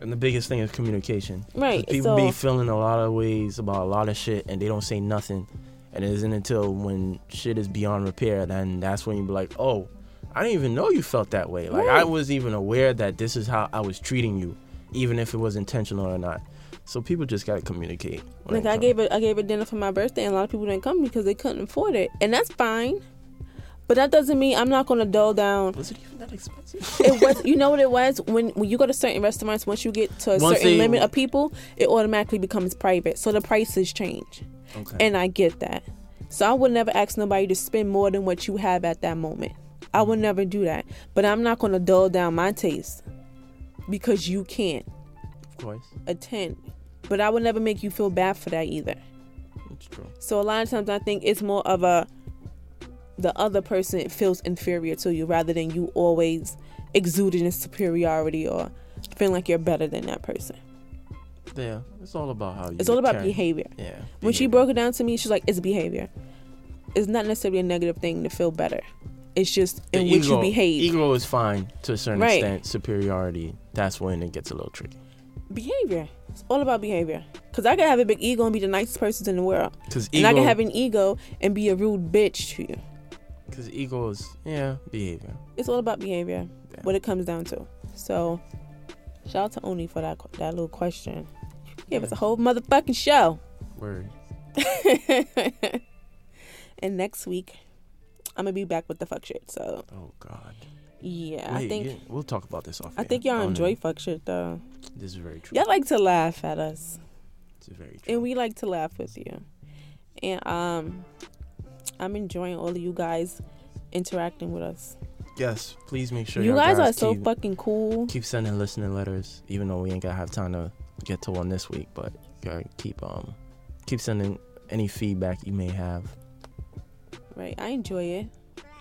Speaker 1: And the biggest thing is communication.
Speaker 2: right
Speaker 1: People
Speaker 2: so
Speaker 1: be feeling a lot of ways about a lot of shit and they don't say nothing. And it isn't until when shit is beyond repair then that's when you be like, oh, I didn't even know you felt that way. Like I was even aware that this is how I was treating you, even if it was intentional or not. So people just gotta communicate.
Speaker 2: like I gave a I gave a dinner for my birthday and a lot of people didn't come because they couldn't afford it. And that's fine. But that doesn't mean I'm not gonna dull down.
Speaker 1: Was it even that expensive?
Speaker 2: It was you know what it was? When when you go to certain restaurants, once you get to a
Speaker 1: Once
Speaker 2: certain
Speaker 1: they-
Speaker 2: limit of people, it automatically becomes private. So the prices change.
Speaker 1: Okay.
Speaker 2: And I get that. So I would never ask nobody to spend more than what you have at that moment. I would never do that. But I'm not gonna dull down my taste because you can't
Speaker 1: of course.
Speaker 2: attend. But I would never make you feel bad for that either.
Speaker 1: It's true.
Speaker 2: So a lot of times I think it's more of a the other person feels inferior to you rather than you always exuding a superiority or feeling like you're better than that person.
Speaker 1: Yeah. It's all about how you
Speaker 2: It's all about
Speaker 1: carry-
Speaker 2: behavior.
Speaker 1: Yeah.
Speaker 2: When she broke it down to me, she's like, it's behavior. It's not necessarily a negative thing to feel better. It's just
Speaker 1: The
Speaker 2: in which you behave.
Speaker 1: Ego is fine to a certain
Speaker 2: Right.
Speaker 1: extent. Superiority, that's when it gets a little tricky.
Speaker 2: Behavior. It's all about behavior. Cause I can have a big ego and be the nicest person in the world,
Speaker 1: Because
Speaker 2: and I
Speaker 1: ego,
Speaker 2: can have an ego and be a rude bitch to you.
Speaker 1: because ego is yeah behavior.
Speaker 2: It's all about behavior.
Speaker 1: Yeah.
Speaker 2: What it comes down to. So, shout out to Oni for that that little question. Give us a whole motherfucking show.
Speaker 1: Word.
Speaker 2: and next week, I'm gonna be back with the fuck shit. So
Speaker 1: Oh God.
Speaker 2: yeah, I think
Speaker 1: yeah, we'll talk about this off.
Speaker 2: I think y'all
Speaker 1: don't
Speaker 2: enjoy
Speaker 1: know.
Speaker 2: fuck shit though.
Speaker 1: This is very true.
Speaker 2: Y'all like to laugh at us,
Speaker 1: This is very true.
Speaker 2: and we like to laugh with you. And um, I'm enjoying all of you guys interacting with us.
Speaker 1: yes, please make sure
Speaker 2: you
Speaker 1: y'all
Speaker 2: guys are so fucking cool.
Speaker 1: keep sending listening letters, even though we ain't gonna have time to get to one this week. But you gotta keep um keep sending any feedback you may have.
Speaker 2: Right, I enjoy it.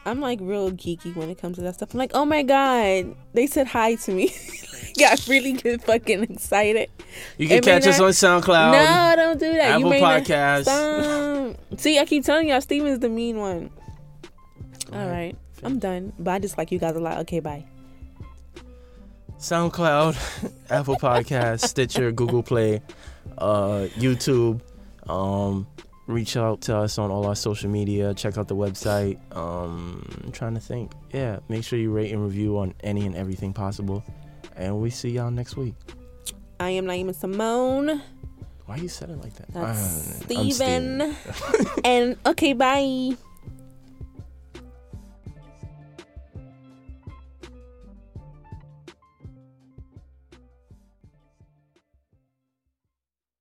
Speaker 2: I'm like real geeky when it comes to that stuff. I'm like, oh my god, they said hi to me. Got really good fucking excited.
Speaker 1: You can
Speaker 2: It
Speaker 1: catch us
Speaker 2: not-
Speaker 1: on SoundCloud,
Speaker 2: no, don't do that. you
Speaker 1: Apple
Speaker 2: may not-
Speaker 1: Podcasts.
Speaker 2: See, I keep telling y'all, Steven's the mean one.
Speaker 1: Go
Speaker 2: All
Speaker 1: ahead.
Speaker 2: right, I'm done. But I just like you guys a lot. Okay, bye.
Speaker 1: SoundCloud, Apple Podcasts, Stitcher, Google Play, uh, YouTube. Um, reach out to us on all our social media. Check out the website. Um, I'm trying to think. Yeah, make sure you rate and review on any and everything possible. And we see y'all next week.
Speaker 2: I am Nieema Simone.
Speaker 1: Why you said it like that?
Speaker 2: That's
Speaker 1: Uh,
Speaker 2: Steven. and okay, bye.